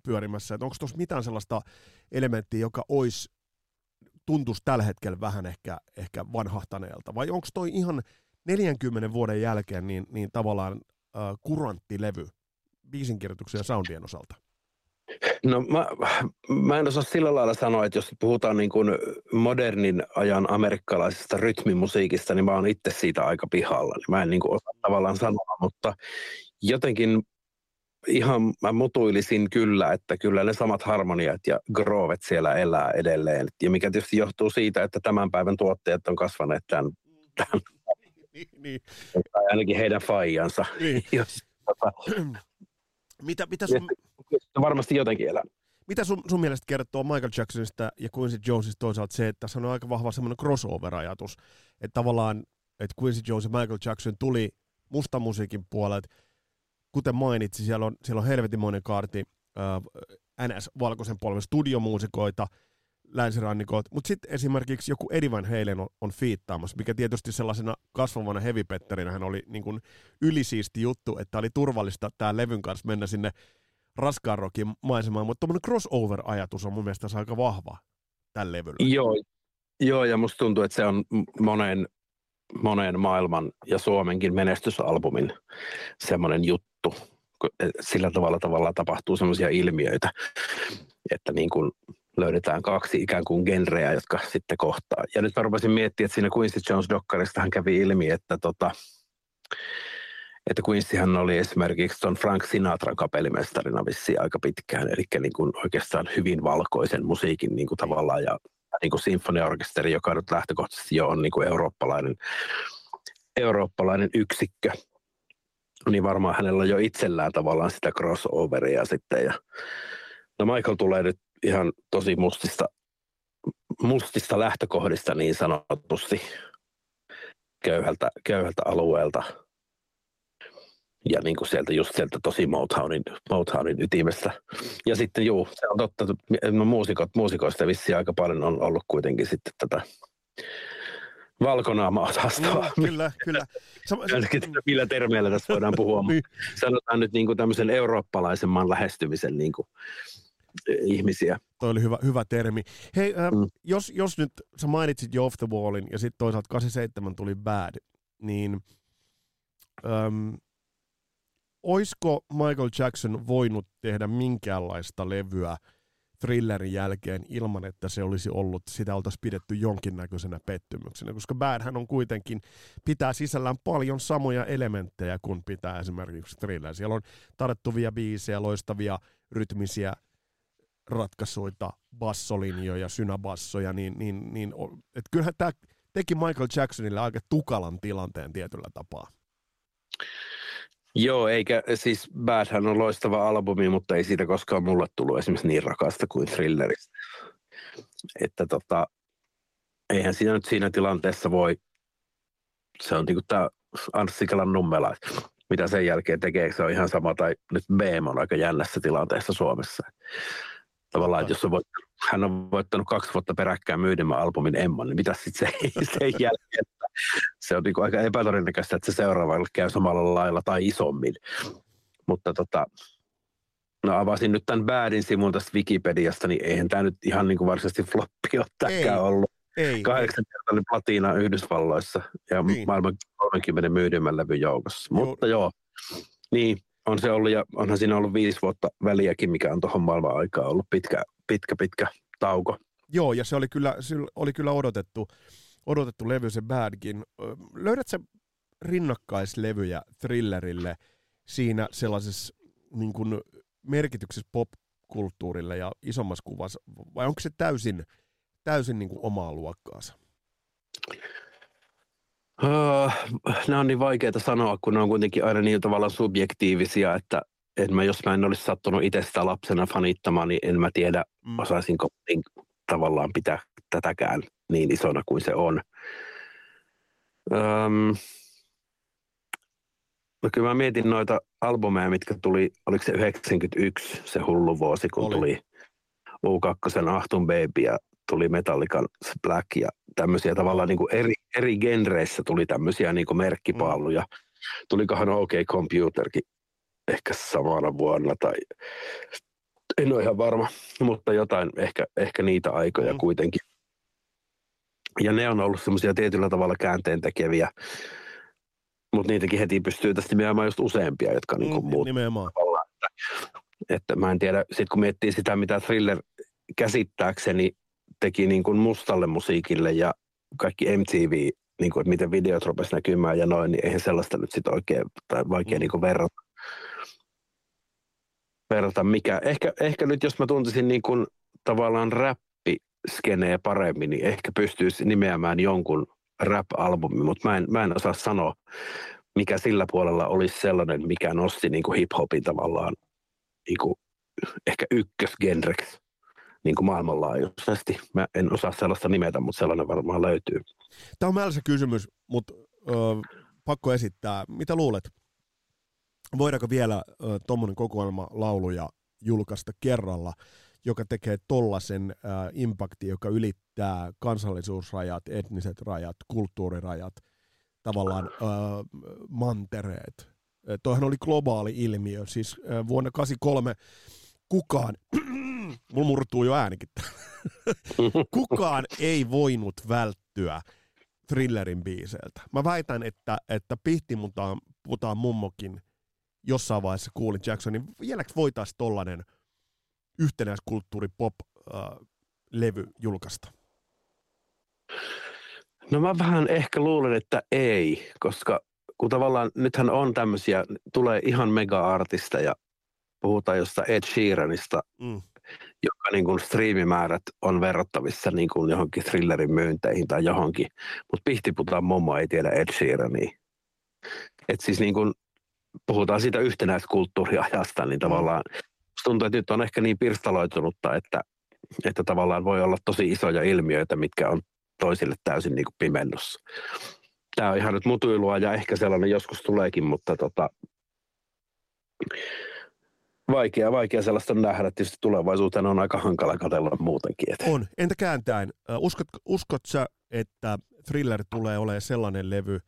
pyörimässä. onko tuossa mitään sellaista elementtiä, joka olisi tuntuisi tällä hetkellä vähän ehkä, ehkä vanhahtaneelta, vai onko toi ihan 40 vuoden jälkeen niin, niin tavallaan äh, kurantti levy biisinkirjoituksen ja soundien osalta? No mä, mä en osaa sillä lailla sanoa, että jos puhutaan niin kuin modernin ajan amerikkalaisesta rytmimusiikista, niin mä oon itse siitä aika pihalla. Niin mä en niin kuin osaa tavallaan sanoa, mutta jotenkin ihan mä mutuilisin kyllä, että kyllä ne samat harmoniat ja groovet siellä elää edelleen. Ja mikä tietysti johtuu siitä, että tämän päivän tuotteet on kasvaneet tämän, tämän niin, niin. ainakin heidän faijansa. Niin. Jos, tota, mitä, mitä sun... Varmasti jotenkin elää. Mitä sun, sun mielestä kertoo Michael Jacksonista ja Quincy Jonesista toisaalta se, että tässä on aika vahva semmoinen crossover-ajatus, että tavallaan, että Quincy Jones ja Michael Jackson tuli musta musiikin puolelta, kuten mainitsi, siellä on, siellä on helvetimoinen kaarti äh, NS-valkoisen polven studiomuusikoita, länsirannikolta, mutta sitten esimerkiksi joku Eddie Van Halen on, on fiittaamassa, mikä tietysti sellaisena kasvavana heavy hän oli niin kuin ylisiisti juttu, että oli turvallista tämä levyn kanssa mennä sinne raskaan rockin maisemaan, mutta tuommoinen crossover-ajatus on mun mielestä aika vahva tällä levyllä. Joo, joo, ja musta tuntuu, että se on monen, monen maailman ja Suomenkin menestysalbumin semmoinen juttu. Sillä tavalla tavalla tapahtuu semmoisia ilmiöitä, että niin kuin löydetään kaksi ikään kuin genreä, jotka sitten kohtaa. Ja nyt mä rupesin miettimään, että siinä Quincy Jones-dokkarista hän kävi ilmi, että, tota, että Quincyhän oli esimerkiksi tuon Frank Sinatran kapellimestarina vissiin aika pitkään, eli niin kuin oikeastaan hyvin valkoisen musiikin niin kuin tavallaan, ja niin kuin sinfoniaorkesteri, joka nyt lähtökohtaisesti jo on niin kuin eurooppalainen, eurooppalainen yksikkö, niin varmaan hänellä on jo itsellään tavallaan sitä crossoveria sitten, ja No Michael tulee nyt ihan tosi mustista, mustista lähtökohdista niin sanotusti köyhältä, köyhältä alueelta. Ja niin kuin sieltä just sieltä tosi Motownin, Motownin ytimestä. Ja sitten juu, se on totta, no muusikot, muusikoista vissi aika paljon on ollut kuitenkin sitten tätä valkonaamaa osastoa. No, kyllä, kyllä. Sam- millä termeillä tässä voidaan puhua, niin. sanotaan nyt niin kuin tämmöisen eurooppalaisemman lähestymisen niin kuin ihmisiä. Toi oli hyvä, hyvä termi. Hei, äh, mm. jos, jos nyt sä mainitsit jo Off the Wallin ja sitten toisaalta 87 tuli Bad, niin ähm, oisko Michael Jackson voinut tehdä minkäänlaista levyä thrillerin jälkeen ilman, että se olisi ollut, sitä oltaisiin pidetty jonkinnäköisenä pettymyksenä, koska Badhän on kuitenkin, pitää sisällään paljon samoja elementtejä kuin pitää esimerkiksi thriller. Siellä on tarttuvia biisejä, loistavia rytmisiä ratkaisuita, bassolinjoja, synabassoja, niin, niin, niin että kyllähän tämä teki Michael Jacksonille aika tukalan tilanteen tietyllä tapaa. Joo, eikä siis Badhän on loistava albumi, mutta ei siitä koskaan mulle tullut esimerkiksi niin rakasta kuin Thrilleristä. Että tota, eihän siinä nyt siinä tilanteessa voi, se on niinku tämä Anssi Kelan nummela, mitä sen jälkeen tekee, se on ihan sama, tai nyt BM on aika jännässä tilanteessa Suomessa. Tavallaan, että jos on voit, hän on voittanut kaksi vuotta peräkkäin myydemään albumin Emma, niin mitä sitten se, sen jälkeen? Se on niin aika epätodennäköistä, että se seuraavalle käy samalla lailla tai isommin. Mutta tota, no avasin nyt tämän Badin sivun tästä Wikipediasta, niin eihän tämä nyt ihan niin kuin varsinaisesti floppi ole tämäkään ollut. Ei, Kahdeksankertainen platina Yhdysvalloissa ja niin. maailman 30 myydymän levyn joukossa. Joo. Mutta joo, niin on se ollut ja onhan siinä ollut viisi vuotta väliäkin, mikä on tuohon maailman aikaa ollut pitkä, pitkä, pitkä tauko. Joo, ja se oli kyllä, se oli kyllä odotettu, odotettu levy se Badkin. Löydät sä rinnakkaislevyjä thrillerille siinä sellaisessa niin kuin merkityksessä popkulttuurille ja isommassa kuvassa, vai onko se täysin, täysin niin kuin omaa luokkaansa? Uh, nämä on niin vaikeita sanoa, kun ne on kuitenkin aina niin tavallaan subjektiivisia, että en mä, jos mä en olisi sattunut itse sitä lapsena fanittamaan, niin en mä tiedä, mm. osaisinko niin, tavallaan pitää tätäkään niin isona kuin se on. Um, no kyllä mä mietin noita albumeja, mitkä tuli, oliko se 91 se hullu vuosi, kun Oli. tuli U2 Ahtun Baby ja tuli Metallican Black ja tämmöisiä tavallaan niin kuin eri, eri genreissä tuli tämmöisiä niin kuin merkkipaalluja. Mm. Tulikohan OK Computerkin ehkä samana vuonna tai en ole ihan varma, mutta jotain, ehkä, ehkä niitä aikoja mm. kuitenkin. Ja ne on ollut semmoisia tietyllä tavalla käänteen tekeviä, mutta niitäkin heti pystyy tästä nimeämään just useampia, jotka mm, niin kuin muut. Nimenomaan. Että mä en tiedä, sit kun miettii sitä, mitä Thriller käsittääkseni teki niin kuin mustalle musiikille ja kaikki MTV, niin kuin, että miten videot rupesi näkymään ja noin, niin eihän sellaista nyt sitten oikein, tai vaikea mm. niin kuin verrata. verrata mikä. Ehkä, ehkä nyt jos mä tuntisin niin kuin tavallaan räppiskenejä paremmin, niin ehkä pystyisi nimeämään jonkun rap-albumi, mutta mä en, mä en osaa sanoa, mikä sillä puolella olisi sellainen, mikä nosti niin kuin hip-hopin tavallaan niin kuin ehkä ykkösgenreksi niin kuin maailmanlaajuisesti. Mä en osaa sellaista nimetä, mutta sellainen varmaan löytyy. Tämä on mälsä kysymys, mutta ö, pakko esittää. Mitä luulet? Voidaanko vielä tuommoinen kokoelma lauluja julkaista kerralla, joka tekee tollaisen impakti, joka ylittää kansallisuusrajat, etniset rajat, kulttuurirajat, tavallaan äh, mantereet. Toihan oli globaali ilmiö, siis vuonna 1983 kukaan, mulla murtuu jo äänikin, kukaan ei voinut välttyä thrillerin biiseiltä. Mä väitän, että, että Pihtimutaan putaan mummokin jossain vaiheessa kuuli Jacksonin. Vieläkö voitaisiin tollanen yhtenäiskulttuuri pop-levy äh, julkaista? No mä vähän ehkä luulen, että ei, koska kun tavallaan nythän on tämmöisiä, tulee ihan mega-artisteja, puhutaan jostain Ed Sheeranista, mm. Joka niin kuin striimimäärät on verrattavissa niin kuin johonkin thrillerin myynteihin tai johonkin, mutta pihtiputaan mommo ei tiedä Ed Sheerania. Et siis niin kuin puhutaan siitä yhtenäiskulttuuriajasta, niin mm. tavallaan tuntuu, että nyt on ehkä niin pirstaloitunutta, että, että tavallaan voi olla tosi isoja ilmiöitä, mitkä on toisille täysin niin kuin pimennossa. Tämä on ihan nyt mutuilua ja ehkä sellainen joskus tuleekin, mutta tota, vaikea, vaikea sellaista nähdä. Tietysti tulevaisuuteen on aika hankala katsella muutenkin. Että. On. Entä kääntäen, uskot, uskot sä, että Thriller tulee olemaan sellainen levy,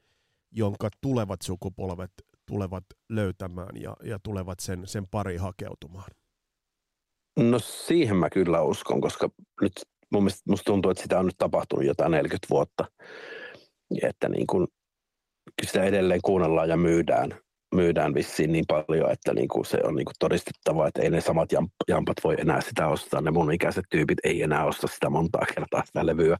jonka tulevat sukupolvet tulevat löytämään ja, ja tulevat sen, sen pari hakeutumaan? No siihen mä kyllä uskon, koska nyt mun mielestä musta tuntuu, että sitä on nyt tapahtunut jotain 40 vuotta. Että niin kun, sitä edelleen kuunnellaan ja myydään, myydään vissiin niin paljon, että niin kuin se on niin kuin todistettava, että ei ne samat jampat voi enää sitä ostaa. Ne mun ikäiset tyypit ei enää osta sitä montaa kertaa sitä levyä.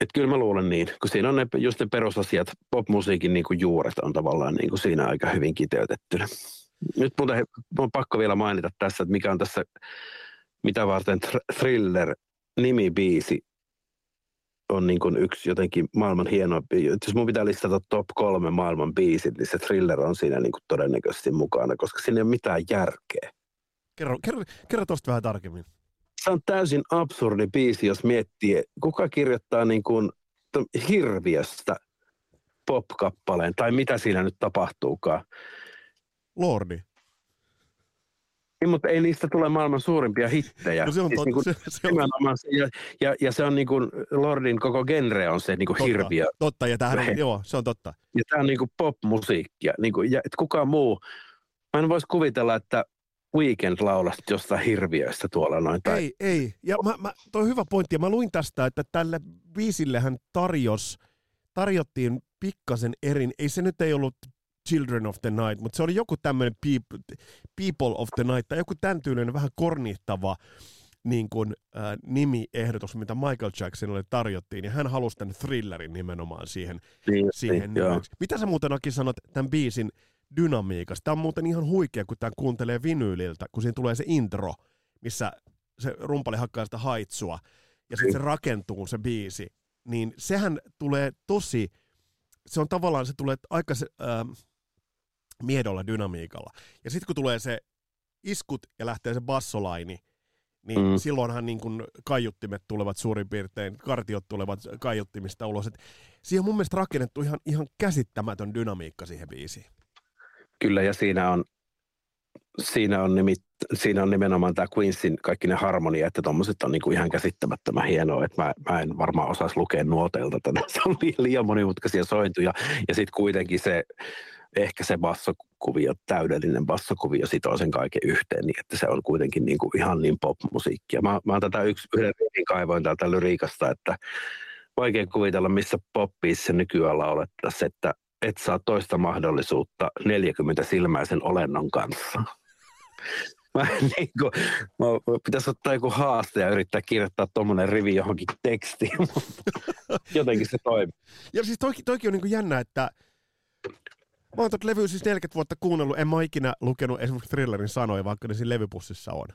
Et kyllä mä luulen niin, kun siinä on ne, just ne perusasiat, popmusiikin niin kuin juuret on tavallaan niin kuin siinä aika hyvin kiteytettynä. Nyt muuten on pakko vielä mainita tässä, että mikä on tässä, mitä varten Thriller nimibiisi on niin kuin yksi jotenkin maailman hienoimpi. Jos mun pitää listata top kolme maailman biisit, niin se Thriller on siinä niin kuin todennäköisesti mukana, koska siinä ei ole mitään järkeä. Kerro, kerro, kerro tuosta vähän tarkemmin se on täysin absurdi biisi, jos miettii, kuka kirjoittaa niin kuin hirviöstä pop-kappaleen, tai mitä siinä nyt tapahtuukaan. Lordi. Niin, mutta ei niistä tule maailman suurimpia hittejä. No se on siis niin kuin, se, se on... ja, ja, ja, se on niin kuin, Lordin koko genre on se niin kuin totta, hirviö. Totta, ja tähän on, joo, se on totta. Ja tämä on niin kuin pop-musiikkia. Niin kuin, ja, että kukaan muu, mä en voisi kuvitella, että Weekend laulasta jostain hirviöistä tuolla noin. Tai... Ei, ei. Ja mä, mä, toi on hyvä pointti. Ja mä luin tästä, että tälle viisillehän tarjos, tarjottiin pikkasen erin. Ei se nyt ei ollut Children of the Night, mutta se oli joku tämmöinen people, people of the Night, tai joku tämän tyylinen vähän kornittava niin kuin, äh, nimiehdotus, mitä Michael Jacksonille tarjottiin, ja hän halusi tämän thrillerin nimenomaan siihen, niin, siihen niin, Mitä sä muuten Aki sanot tämän biisin dynamiikasta. Tämä on muuten ihan huikea, kun tämä kuuntelee vinyyliltä, kun siinä tulee se intro, missä se rumpali hakkaa sitä haitsua, ja sitten se rakentuu se biisi, niin sehän tulee tosi, se on tavallaan, se tulee aika äh, miedolla dynamiikalla. Ja sitten kun tulee se iskut ja lähtee se bassolaini, niin mm. silloinhan niin kun kaiuttimet tulevat suurin piirtein, kartiot tulevat kaiuttimista ulos. Et siihen on mun mielestä rakennettu ihan, ihan käsittämätön dynamiikka siihen biisiin. Kyllä, ja siinä on, siinä on, nimit, siinä on nimenomaan tämä Queensin kaikki ne harmonia, että tuommoiset on niinku ihan käsittämättömän hienoa, että mä, mä en varmaan osaisi lukea nuoteilta tänä. Se on liian monimutkaisia sointuja, ja sitten kuitenkin se, ehkä se bassokuvio, täydellinen bassokuvio sitoo sen kaiken yhteen, niin että se on kuitenkin niinku ihan niin pop-musiikkia. Mä, mä tätä yksi, yhden kaivoin täältä lyriikasta, että vaikea kuvitella, missä poppiissa nykyään laulettaisiin, että et saa toista mahdollisuutta 40 silmäisen olennon kanssa. Mä, niin kuin, mä, pitäisi ottaa joku haaste ja yrittää kirjoittaa tuommoinen rivi johonkin tekstiin, mutta jotenkin se toimii. Ja siis toikin, toikin on niin kuin jännä, että mä oon tuota levyä siis 40 vuotta kuunnellut, en mä ikinä lukenut esimerkiksi thrillerin sanoja, vaikka ne siinä levypussissa on.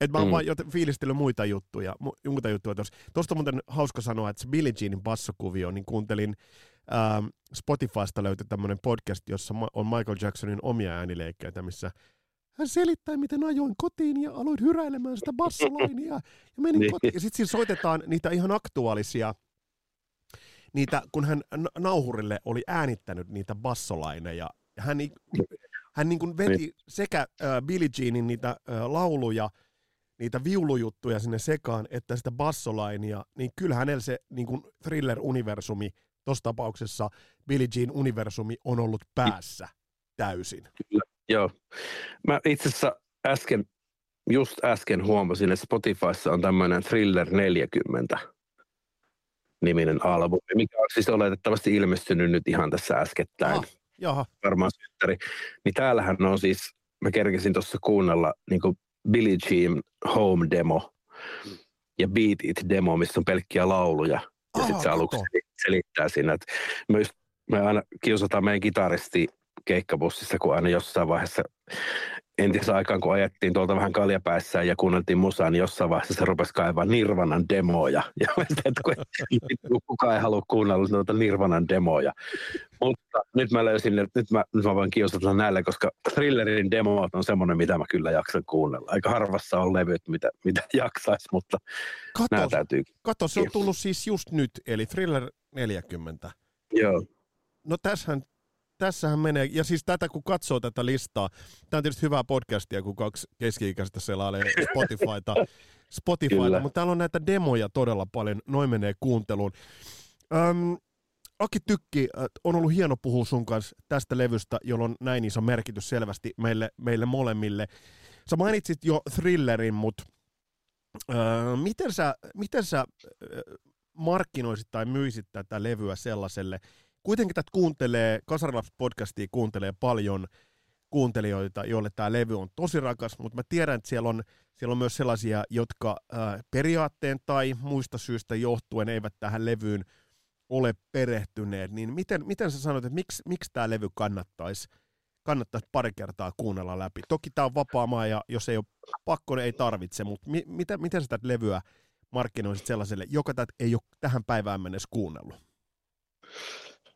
Et mä oon mm. vaan joten fiilistellyt muita juttuja. Mu- muita juttuja tuossa. Tuosta on muuten hauska sanoa, että se Billie Jeanin bassokuvio, niin kuuntelin ähm, Spotifysta löytyi tämmöinen podcast, jossa on Michael Jacksonin omia äänileikkeitä, missä hän selittää, miten ajoin kotiin ja aloin hyräilemään sitä bassolainia ja menin niin. kotiin. Ja sitten siinä soitetaan niitä ihan aktuaalisia, niitä, kun hän nauhurille oli äänittänyt niitä bassolaineja. Ja hän, hän niin kuin veti niin. sekä äh, Billie Jeanin niitä äh, lauluja, niitä viulujuttuja sinne sekaan, että sitä bassolainia, niin kyllä hänellä se niin kuin thriller-universumi, tuossa tapauksessa Billie Jean-universumi on ollut päässä täysin. Kyllä, joo. Mä itse asiassa äsken, just äsken huomasin, että Spotifyssa on tämmöinen Thriller 40 niminen albumi, mikä on siis oletettavasti ilmestynyt nyt ihan tässä äskettäin. Ah, jaha. Varmaan synttäri. Niin täällähän on siis, mä kerkesin tuossa kuunnella niin Billie Jean Home Demo ja Beat It Demo, missä on pelkkiä lauluja. Ja sitten se aluksi selittää siinä, että myös me aina kiusataan meidän kitaristi keikkabussissa, kun aina jossain vaiheessa entisessä aikaan, kun ajettiin tuolta vähän kaljapäissään ja kuunneltiin musaa, niin jossain vaiheessa se rupesi kaivaa Nirvanan demoja. Ja että kun kukaan ei halua kuunnella noita Nirvanan demoja. Mutta nyt mä löysin, että nyt mä, nyt mä voin kiusata näille, koska thrillerin demot on semmoinen, mitä mä kyllä jaksan kuunnella. Aika harvassa on levyt, mitä, mitä jaksaisi, mutta kato, nämä täytyy. Kato, se on tullut siis just nyt, eli Thriller 40. Joo. No tässähän tässähän menee, ja siis tätä kun katsoo tätä listaa, tämä on tietysti hyvää podcastia, kun kaksi keski-ikäistä selailee Spotifyta, Spotifyta mutta täällä on näitä demoja todella paljon, noin menee kuunteluun. Öm, Aki Tykki, on ollut hieno puhua sun kanssa tästä levystä, jolla on näin iso merkitys selvästi meille, meille molemmille. Sä mainitsit jo thrillerin, mutta öö, miten sä, miten sä markkinoisit tai myisit tätä levyä sellaiselle kuitenkin tätä kuuntelee, Kasarilaps-podcastia kuuntelee paljon kuuntelijoita, joille tämä levy on tosi rakas, mutta mä tiedän, että siellä on, siellä on myös sellaisia, jotka ää, periaatteen tai muista syistä johtuen eivät tähän levyyn ole perehtyneet, niin miten, miten sä sanoit, että miksi, miksi tämä levy kannattaisi kannattaisi pari kertaa kuunnella läpi. Toki tämä on vapaa maa ja jos ei ole pakko, niin ei tarvitse, mutta mi, miten, miten sä tätä levyä markkinoisit sellaiselle, joka tätä ei ole tähän päivään mennessä kuunnellut?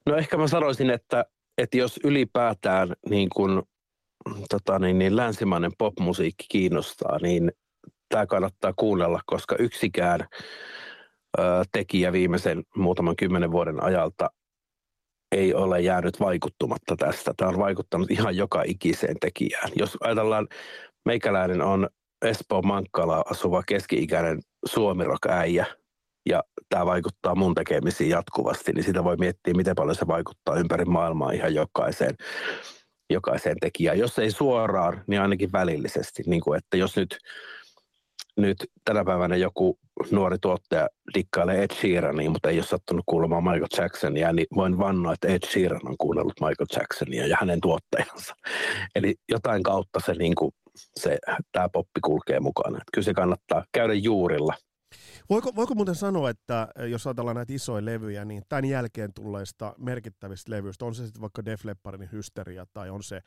No ehkä mä sanoisin, että, että jos ylipäätään niin kuin, tota niin, niin länsimainen popmusiikki kiinnostaa, niin tämä kannattaa kuunnella, koska yksikään ö, tekijä viimeisen muutaman kymmenen vuoden ajalta ei ole jäänyt vaikuttumatta tästä. Tämä on vaikuttanut ihan joka ikiseen tekijään. Jos ajatellaan, meikäläinen on Espoo Mankkala asuva keski-ikäinen suomirok-äijä, ja tämä vaikuttaa mun tekemisiin jatkuvasti, niin sitä voi miettiä, miten paljon se vaikuttaa ympäri maailmaa ihan jokaiseen, jokaiseen tekijään. Jos ei suoraan, niin ainakin välillisesti. Niin kuin, että jos nyt, nyt tänä päivänä joku nuori tuottaja dikkailee Ed Sheerania, mutta ei ole sattunut kuulemaan Michael Jacksonia, niin voin vannoa, että Ed Sheeran on kuunnellut Michael Jacksonia ja hänen tuottajansa. Eli jotain kautta se, niin kuin, se tämä poppi kulkee mukana. Että kyllä se kannattaa käydä juurilla Voiko, voiko muuten sanoa, että eh, jos ajatellaan näitä isoja levyjä, niin tämän jälkeen tulleista merkittävistä levyistä, on se sitten vaikka Def Leppardin Hysteria tai on se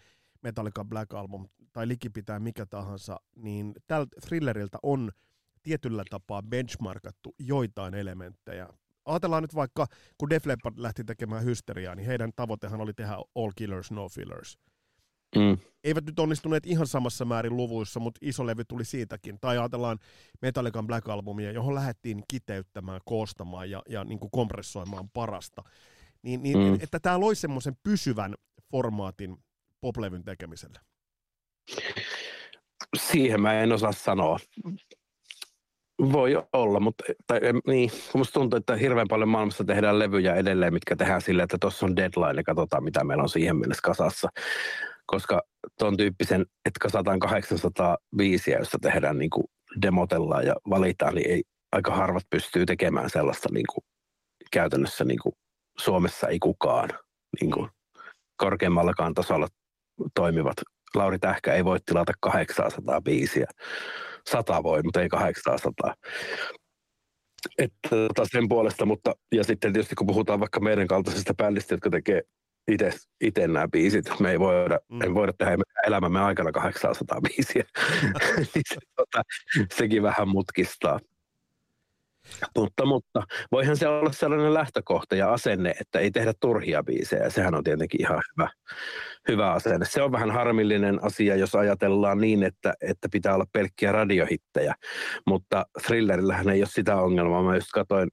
Metallica Black Album tai likipitää mikä tahansa, niin tältä thrilleriltä on tietyllä tapaa benchmarkattu joitain elementtejä. Ajatellaan nyt vaikka, kun Def Leppard lähti tekemään hysteriaa, niin heidän tavoitehan oli tehdä All Killers, No Fillers. Mm. Eivät nyt onnistuneet ihan samassa määrin luvuissa, mutta iso levy tuli siitäkin. Tai ajatellaan Metallican Black Albumia, johon lähdettiin kiteyttämään, koostamaan ja, ja niin kuin kompressoimaan parasta. Niin, niin mm. että tämä loi semmoisen pysyvän formaatin poplevyn tekemiselle. Siihen mä en osaa sanoa. Voi olla, mutta tai, niin, musta tuntuu, että hirveän paljon maailmassa tehdään levyjä edelleen, mitkä tehdään sille, että tuossa on deadline ja katsotaan, mitä meillä on siihen mennessä kasassa koska tuon tyyppisen, että kasataan 800 biisiä, josta tehdään niin kuin demotellaan ja valitaan, niin ei, aika harvat pystyy tekemään sellaista niin kuin, käytännössä niin kuin, Suomessa ei kukaan niin kuin, korkeammallakaan tasolla toimivat Lauri Tähkä ei voi tilata 800 biisiä. 100 voi, mutta ei 800. Että tota sen puolesta, mutta ja sitten tietysti kun puhutaan vaikka meidän kaltaisista bändistä, jotka tekee itse, itse nämä biisit, me ei voida, mm. en voida tehdä elämämme aikana 800 biisiä, niin se, tota, sekin vähän mutkistaa. Mutta, mutta voihan se olla sellainen lähtökohta ja asenne, että ei tehdä turhia biisejä. Sehän on tietenkin ihan hyvä, hyvä asenne. Se on vähän harmillinen asia, jos ajatellaan niin, että, että pitää olla pelkkiä radiohittejä. Mutta Thrillerillähän ei ole sitä ongelmaa. Mä just katsoin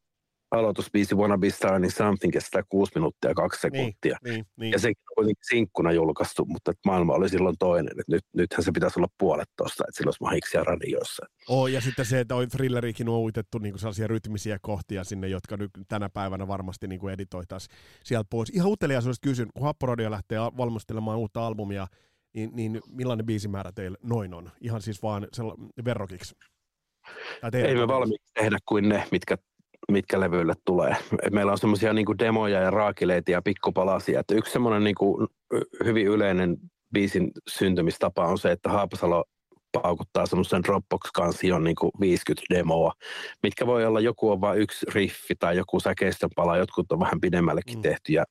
aloitusbiisi Wanna Be Starting Something kestää 6 minuuttia ja 2 niin, sekuntia. Niin, niin, niin. Ja sekin on kuitenkin sinkkuna julkaistu, mutta maailma oli silloin toinen. Et nyt, nythän se pitäisi olla puolet tuosta, että sillä olisi mahiksia radiossa. Oh, ja sitten se, että on thrillerikin on uitettu niin sellaisia rytmisiä kohtia sinne, jotka nyt tänä päivänä varmasti niin editoitaisiin sieltä pois. Ihan uteliaisuudesta kysyn, kun Happoradio lähtee valmistelemaan uutta albumia, niin, niin millainen biisimäärä teillä noin on? Ihan siis vaan verrokiksi. Ei me valmiiksi tehdä kuin ne, mitkä mitkä levyille tulee. Meillä on semmoisia niin demoja ja raakileita ja pikkupalasia. Että yksi semmoinen niin kuin hyvin yleinen biisin syntymistapa on se, että Haapasalo paukuttaa semmoisen Dropbox-kansion niin kuin 50 demoa, mitkä voi olla, joku on vain yksi riffi tai joku säkeistön pala, jotkut on vähän pidemmällekin mm. tehty ja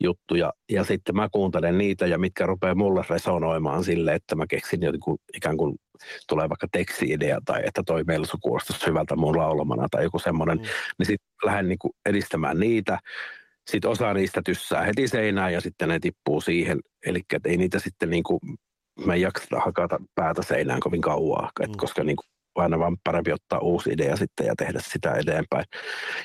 juttuja. Ja sitten mä kuuntelen niitä ja mitkä rupeaa mulle resonoimaan sille, että mä keksin jotenkin ikään kuin tulee vaikka teksti-idea tai että toi melsu kuulostaisi hyvältä mun laulamana tai joku semmoinen, mm. niin sitten lähden niin kuin edistämään niitä. Sitten osa niistä tyssää heti seinään ja sitten ne tippuu siihen. Eli ei niitä sitten niin kuin, mä en jaksa hakata päätä seinään kovin kauaa, mm. koska niin kuin aina vaan parempi ottaa uusi idea sitten ja tehdä sitä eteenpäin.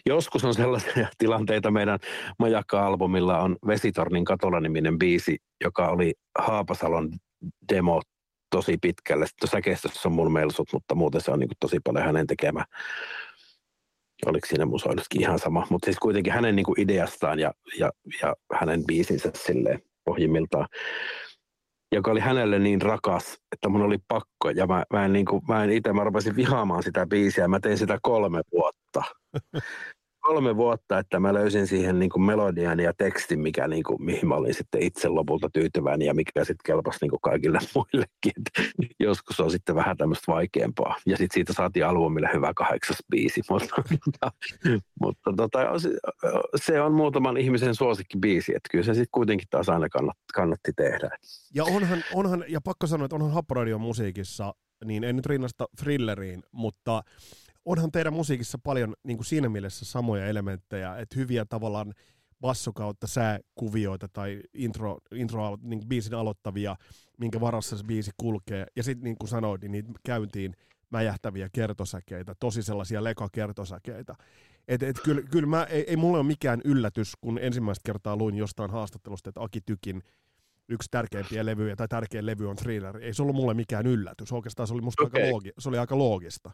Joskus on sellaisia tilanteita meidän Majakka-albumilla on Vesitornin katola-niminen biisi, joka oli Haapasalon demo tosi pitkälle. Sitten säkeistössä on mun melsut, mutta muuten se on niin tosi paljon hänen tekemä. Oliko siinä musoinnuskin ihan sama, mutta siis kuitenkin hänen niin ideastaan ja, ja, ja hänen biisinsä silleen pohjimmiltaan joka oli hänelle niin rakas, että mun oli pakko. Ja mä, mä en, niin kuin, mä en itse, mä rupesin vihaamaan sitä biisiä. Mä tein sitä kolme vuotta. Kolme vuotta, että mä löysin siihen niin kuin melodian ja tekstin, mikä, niin kuin, mihin mä olin sitten itse lopulta tyytyväinen ja mikä sitten kelpasi niin kuin kaikille muillekin. Et joskus on sitten vähän tämmöistä vaikeampaa. Ja sitten siitä saatiin albumille hyvä kahdeksas biisi. Mutta, mutta tota, se on muutaman ihmisen suosikki biisi, että kyllä se sitten kuitenkin taas aina kannatti, kannatti tehdä. Ja onhan, onhan, ja pakko sanoa, että onhan Happoradion musiikissa, niin en nyt rinnasta thrilleriin, mutta onhan teidän musiikissa paljon niin kuin siinä mielessä samoja elementtejä, että hyviä tavallaan basso kautta sääkuvioita tai intro, intro niin kuin biisin aloittavia, minkä varassa se biisi kulkee. Ja sitten niin kuin sanoit, niin niitä käyntiin mäjähtäviä kertosäkeitä, tosi sellaisia lekakertosäkeitä. Et, et kyllä, kyllä mä, ei, ei mulle ole mikään yllätys, kun ensimmäistä kertaa luin jostain haastattelusta, että Aki Tykin yksi tärkeimpiä levyjä tai tärkein levy on Thriller. Ei se ollut mulle mikään yllätys. Oikeastaan se oli musta okay. aika, loogi, se oli aika loogista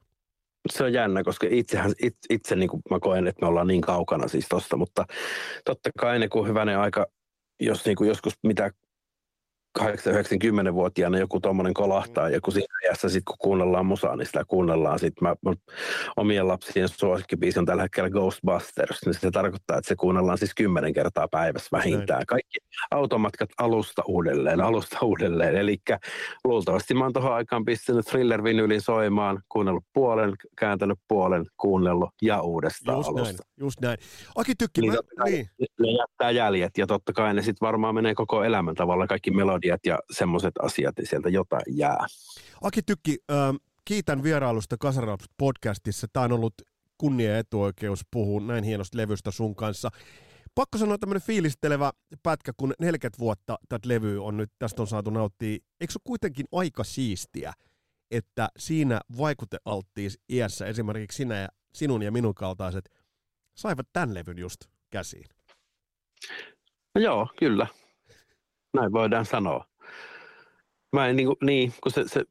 se on jännä, koska itsehän, itse, itse niin kuin mä koen, että me ollaan niin kaukana siis tosta, mutta totta kai ne kun hyvänen aika, jos niin kuin joskus mitä 8-90-vuotiaana joku tuommoinen kolahtaa, mm. ja kun siinä ajassa sitten kun kuunnellaan musaa, niin sitä kuunnellaan sitten. Mä, mä, omien lapsien suosikkibiisi on tällä hetkellä Ghostbusters, niin se tarkoittaa, että se kuunnellaan siis kymmenen kertaa päivässä vähintään. Kaikki automatkat alusta uudelleen, alusta uudelleen. Eli luultavasti mä oon tuohon aikaan pistänyt thriller-vinylin soimaan, kuunnellut puolen, kääntänyt puolen, kuunnellut ja uudestaan just alusta. Näin, just näin. Aki Tykki, niin, mä, niin. Ne jättää jäljet ja totta kai ne sitten varmaan menee koko elämän tavalla kaikki melodiat melodiat ja semmoiset asiat, ja sieltä jotain jää. Aki Tykki, äh, kiitän vierailusta Kasaraps podcastissa. Tämä on ollut kunnia etuoikeus puhua näin hienosta levystä sun kanssa. Pakko sanoa tämmöinen fiilistelevä pätkä, kun 40 vuotta tätä levyä on nyt, tästä on saatu nauttia. Eikö se kuitenkin aika siistiä, että siinä vaikutealttiis iässä esimerkiksi sinä ja sinun ja minun kaltaiset saivat tämän levyn just käsiin? No joo, kyllä. Näin voidaan sanoa. Mä en niin, niin kun se, se,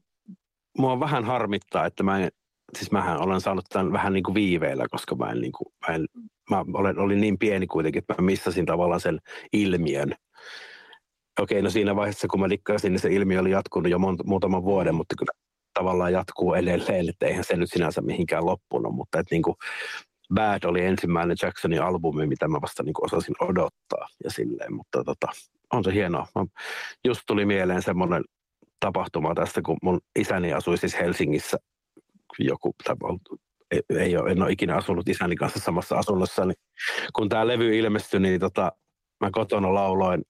mua vähän harmittaa, että mä en, siis mähän olen saanut tämän vähän niin kuin viiveellä, koska mä en, niin kuin, mä, en, mä olen, olin niin pieni kuitenkin, että mä missasin tavallaan sen ilmiön. Okei, no siinä vaiheessa, kun mä dikkasin, niin se ilmiö oli jatkunut jo monta, muutaman vuoden, mutta kyllä tavallaan jatkuu edelleen, että eihän se nyt sinänsä mihinkään loppunut, mutta että niin kuin Bad oli ensimmäinen Jacksonin albumi, mitä mä vasta niin kuin osasin odottaa ja silleen, mutta tota, on se hienoa. Mä, just tuli mieleen semmoinen tapahtuma tästä, kun mun isäni asui siis Helsingissä joku, ei ole, en ole ikinä asunut isäni kanssa samassa asunnossa, niin kun tämä levy ilmestyi, niin tota, mä kotona lauloin,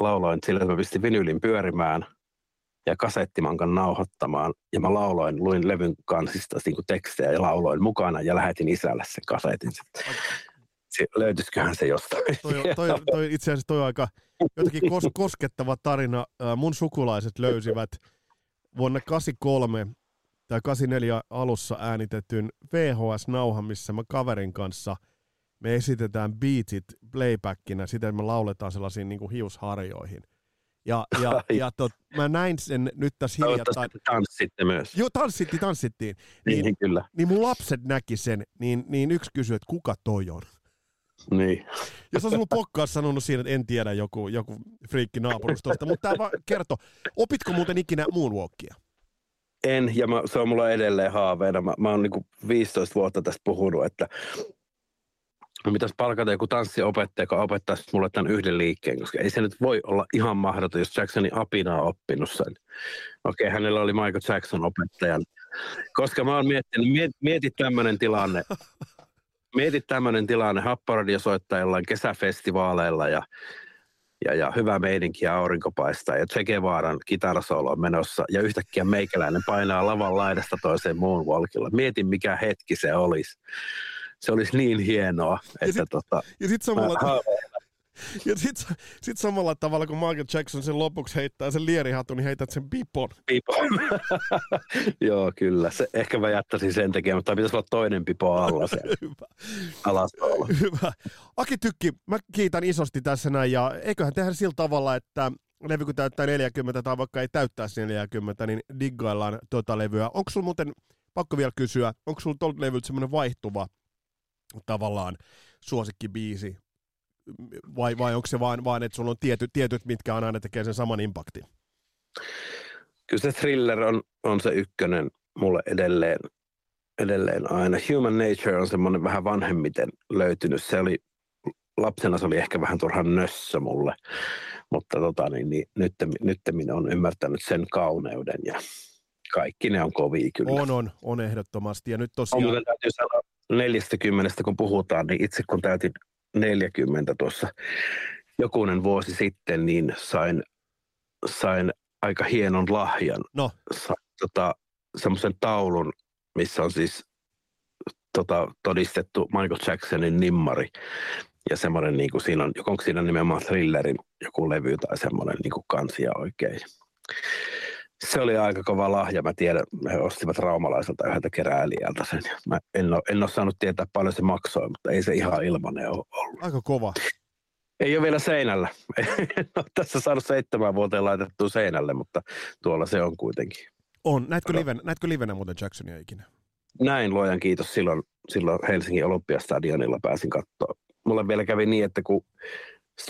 lauloin sillä, että mä pistin vinylin pyörimään ja kasettimankan nauhoittamaan. Ja mä lauloin, luin levyn kansista niin kuin tekstejä ja lauloin mukana ja lähetin isälle sen kasetin. Se, löytyisiköhän se jostain? Toi, toi, toi, itse asiassa toi aika jotenkin kos, koskettava tarina. Mun sukulaiset löysivät vuonna 83 tai 84 alussa äänitetyn VHS-nauhan, missä mä kaverin kanssa me esitetään beatsit playbackina, siten me lauletaan sellaisiin niin kuin hiusharjoihin. Ja, ja, ja tot, mä näin sen nyt tässä hiljattain. tanssitte myös. Joo, tanssitti, tanssittiin. Niin, niin, kyllä. Niin mun lapset näki sen, niin, niin yksi kysyi, että kuka toi on? Niin. Jos olisi ollut pokkaa sanonut siinä, että en tiedä joku, joku friikki naapurustosta, mutta tämä kertoo. Opitko muuten ikinä moonwalkia? En, ja mä, se on mulla edelleen haaveena. Mä, mä oon niin 15 vuotta tästä puhunut, että pitäisi palkata joku tanssiopettaja, joka opettaisi mulle tämän yhden liikkeen, koska ei se nyt voi olla ihan mahdoton, jos Jacksonin apina on oppinut sen. Okei, hänellä oli Michael Jackson opettajan. Koska mä oon miettinyt, miet, mieti tämmöinen tilanne, mieti tämmöinen tilanne, Happaradio soittaa jollain kesäfestivaaleilla ja ja, ja hyvä meininki ja aurinko paistaa ja Che Guevaran kitarasolo on menossa ja yhtäkkiä meikäläinen painaa lavan laidasta toiseen moonwalkilla. Mietin mikä hetki se olisi. Se olisi niin hienoa, että ja sit, tota, ja sit samalla, ja sit, sit samalla tavalla, kun Michael Jackson sen lopuksi heittää sen lierihatun, niin heität sen pipon. Pipon. Joo, kyllä. Se, ehkä mä jättäisin sen tekemään, mutta pitäisi olla toinen pipo alla se. Hyvä. Alastolla. Hyvä. Aki Tykki, mä kiitän isosti tässä näin, ja eiköhän tehdä sillä tavalla, että levy kun täyttää 40 tai vaikka ei täyttäisi 40, niin diggaillaan tuota levyä. Onko sulla muuten, pakko vielä kysyä, onko sulla tuolta levyltä semmoinen vaihtuva tavallaan suosikkibiisi vai, vai onko se vain, vain että sulla on tietyt, tietyt, mitkä on aina tekee sen saman impaktin? Kyllä se thriller on, on se ykkönen mulle edelleen, edelleen aina. Human Nature on semmoinen vähän vanhemmiten löytynyt. Se oli, lapsena se oli ehkä vähän turhan nössö mulle, mutta tota, niin, niin, nyt, nyt minä on ymmärtänyt sen kauneuden ja kaikki ne on kovia kyllä. On, on, on ehdottomasti. Ja nyt tosiaan... On, täytyy sanoa 40, kun puhutaan, niin itse kun täytin 40 tuossa jokunen vuosi sitten, niin sain, sain aika hienon lahjan. No. Sain tota, semmoisen taulun, missä on siis tota, todistettu Michael Jacksonin nimmari. Ja semmoinen, niin kuin siinä on, onko siinä nimenomaan thrillerin joku levy tai semmoinen niin kuin kansia oikein. Se oli aika kova lahja. Mä tiedän, he ostivat raumalaiselta yhdeltä keräälijältä sen. Mä en ole, en ole saanut tietää paljon se maksoi, mutta ei se ihan ilmanen ole ollut. Aika kova. Ei ole vielä seinällä. En ole tässä saanut seitsemän vuoteen laitettua seinälle, mutta tuolla se on kuitenkin. On. Näetkö, liven, näetkö livenä muuten Jacksonia ikinä? Näin, luojan kiitos. Silloin, silloin Helsingin Olympiastadionilla pääsin katsoa. Mulla vielä kävi niin, että kun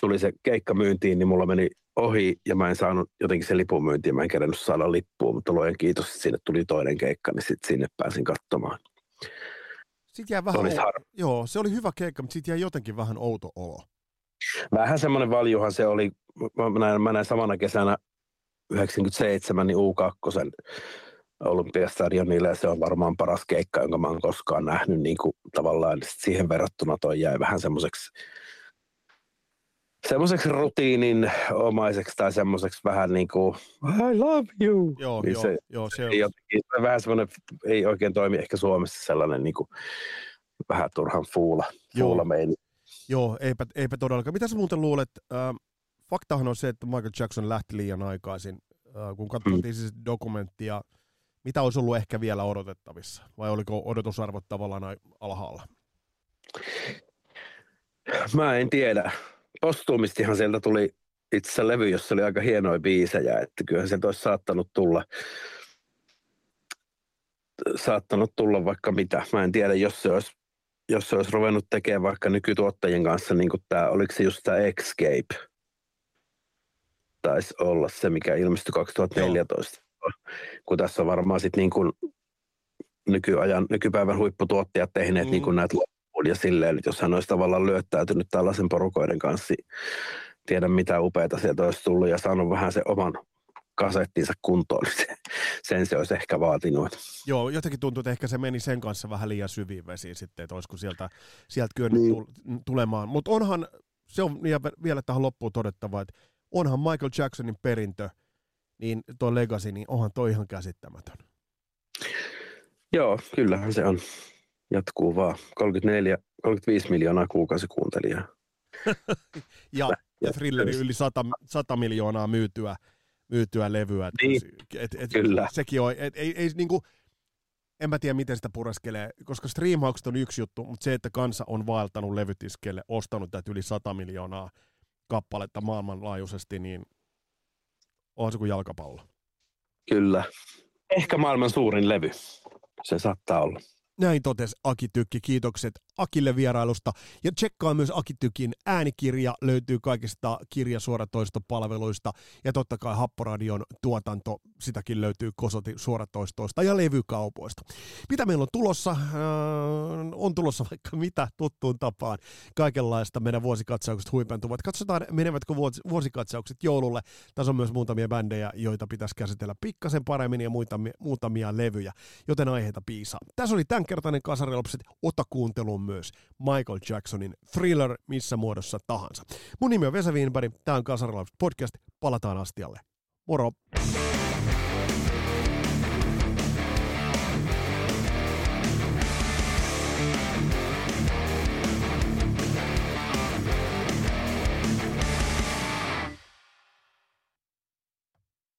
tuli se keikka myyntiin, niin mulla meni ohi ja mä en saanut jotenkin se lipun myyntiin, mä en kerännyt saada lippua, mutta luojan kiitos, että sinne tuli toinen keikka, niin sitten sinne pääsin katsomaan. Sitten jäi vähän, se o- joo, se oli hyvä keikka, mutta sitten jäi jotenkin vähän outo olo. Vähän semmoinen valjuhan se oli, mä näin, mä näin samana kesänä 97 niin U2 Olympiastadionilla ja se on varmaan paras keikka, jonka mä oon koskaan nähnyt niin kuin, tavallaan siihen verrattuna toi jäi vähän semmoiseksi semmoiseksi rutiinin omaiseksi tai semmoiseksi vähän niin kuin I love you. Joo, niin joo, se, joo, se on. Ei, jotenkin, vähän semmoinen, ei oikein toimi ehkä Suomessa sellainen niin kuin, vähän turhan fuula, Joo. fuula meini. Joo, eipä, eipä todellakaan. Mitä sä muuten luulet? Äh, faktahan on se, että Michael Jackson lähti liian aikaisin. Äh, kun katsottiin mm. siis dokumenttia, mitä olisi ollut ehkä vielä odotettavissa? Vai oliko odotusarvot tavallaan alhaalla? Mä en tiedä. Postuumistihan sieltä tuli itse asiassa levy, jossa oli aika hienoja biisejä, että kyllähän se olisi saattanut tulla, saattanut tulla vaikka mitä. Mä en tiedä, jos se olisi, jos se olisi ruvennut tekemään vaikka nykytuottajien kanssa, niin kuin tämä, oliko se just tämä Escape, taisi olla se, mikä ilmestyi 2014. Joo. Kun tässä on varmaan sitten niin kuin nykyajan, nykypäivän huipputuottajat tehneet mm. niin kuin näitä loppuun ja silleen, että jos hän olisi tavallaan lyöttäytynyt tällaisen porukoiden kanssa, niin tiedä mitä upeita sieltä olisi tullut ja saanut vähän se oman, kasettinsa kuntoon, niin sen se olisi ehkä vaatinut. Joo, jotenkin tuntuu, että ehkä se meni sen kanssa vähän liian syviin vesiin sitten, että olisiko sieltä, sieltä kyennyt niin. tulemaan. Mutta onhan, se on vielä tähän loppuun todettava, että onhan Michael Jacksonin perintö, niin tuo legacy, niin onhan toi ihan käsittämätön. Joo, kyllähän se on. Jatkuu vaan. 34, 35 miljoonaa kuukausikuuntelijaa. ja, ja thrilleri yli 100, 100 miljoonaa myytyä, myytyä levyä. Niin, et, et, kyllä. Sekin on, et, ei, ei, niin kuin, en mä tiedä miten sitä pureskelee, koska streamaukset on yksi juttu, mutta se, että kansa on vaeltanut levytiskeille, ostanut tätä yli 100 miljoonaa kappaletta maailmanlaajuisesti, niin on se kuin jalkapallo. Kyllä. Ehkä maailman suurin levy. Se saattaa olla. Näin totesi Aki Tykki. Kiitokset Akille vierailusta. Ja tsekkaa myös Aki Tykin äänikirja. Löytyy kaikista kirjasuoratoistopalveluista. Ja totta kai Happoradion tuotanto, sitäkin löytyy Kosoti suoratoistoista ja levykaupoista. Mitä meillä on tulossa? Äh, on tulossa vaikka mitä tuttuun tapaan. Kaikenlaista meidän vuosikatsaukset huipentuvat. Katsotaan, menevätkö vuosikatsaukset joululle. Tässä on myös muutamia bändejä, joita pitäisi käsitellä pikkasen paremmin ja muutamia, muutamia levyjä, joten aiheita piisaa. Tässä oli tämänkertainen Kasarilapset. Ota kuunteluun myös Michael Jacksonin Thriller missä muodossa tahansa. Mun nimi on Vesa Wienberg, tämä on Kasarilapset podcast. Palataan astialle. Moro!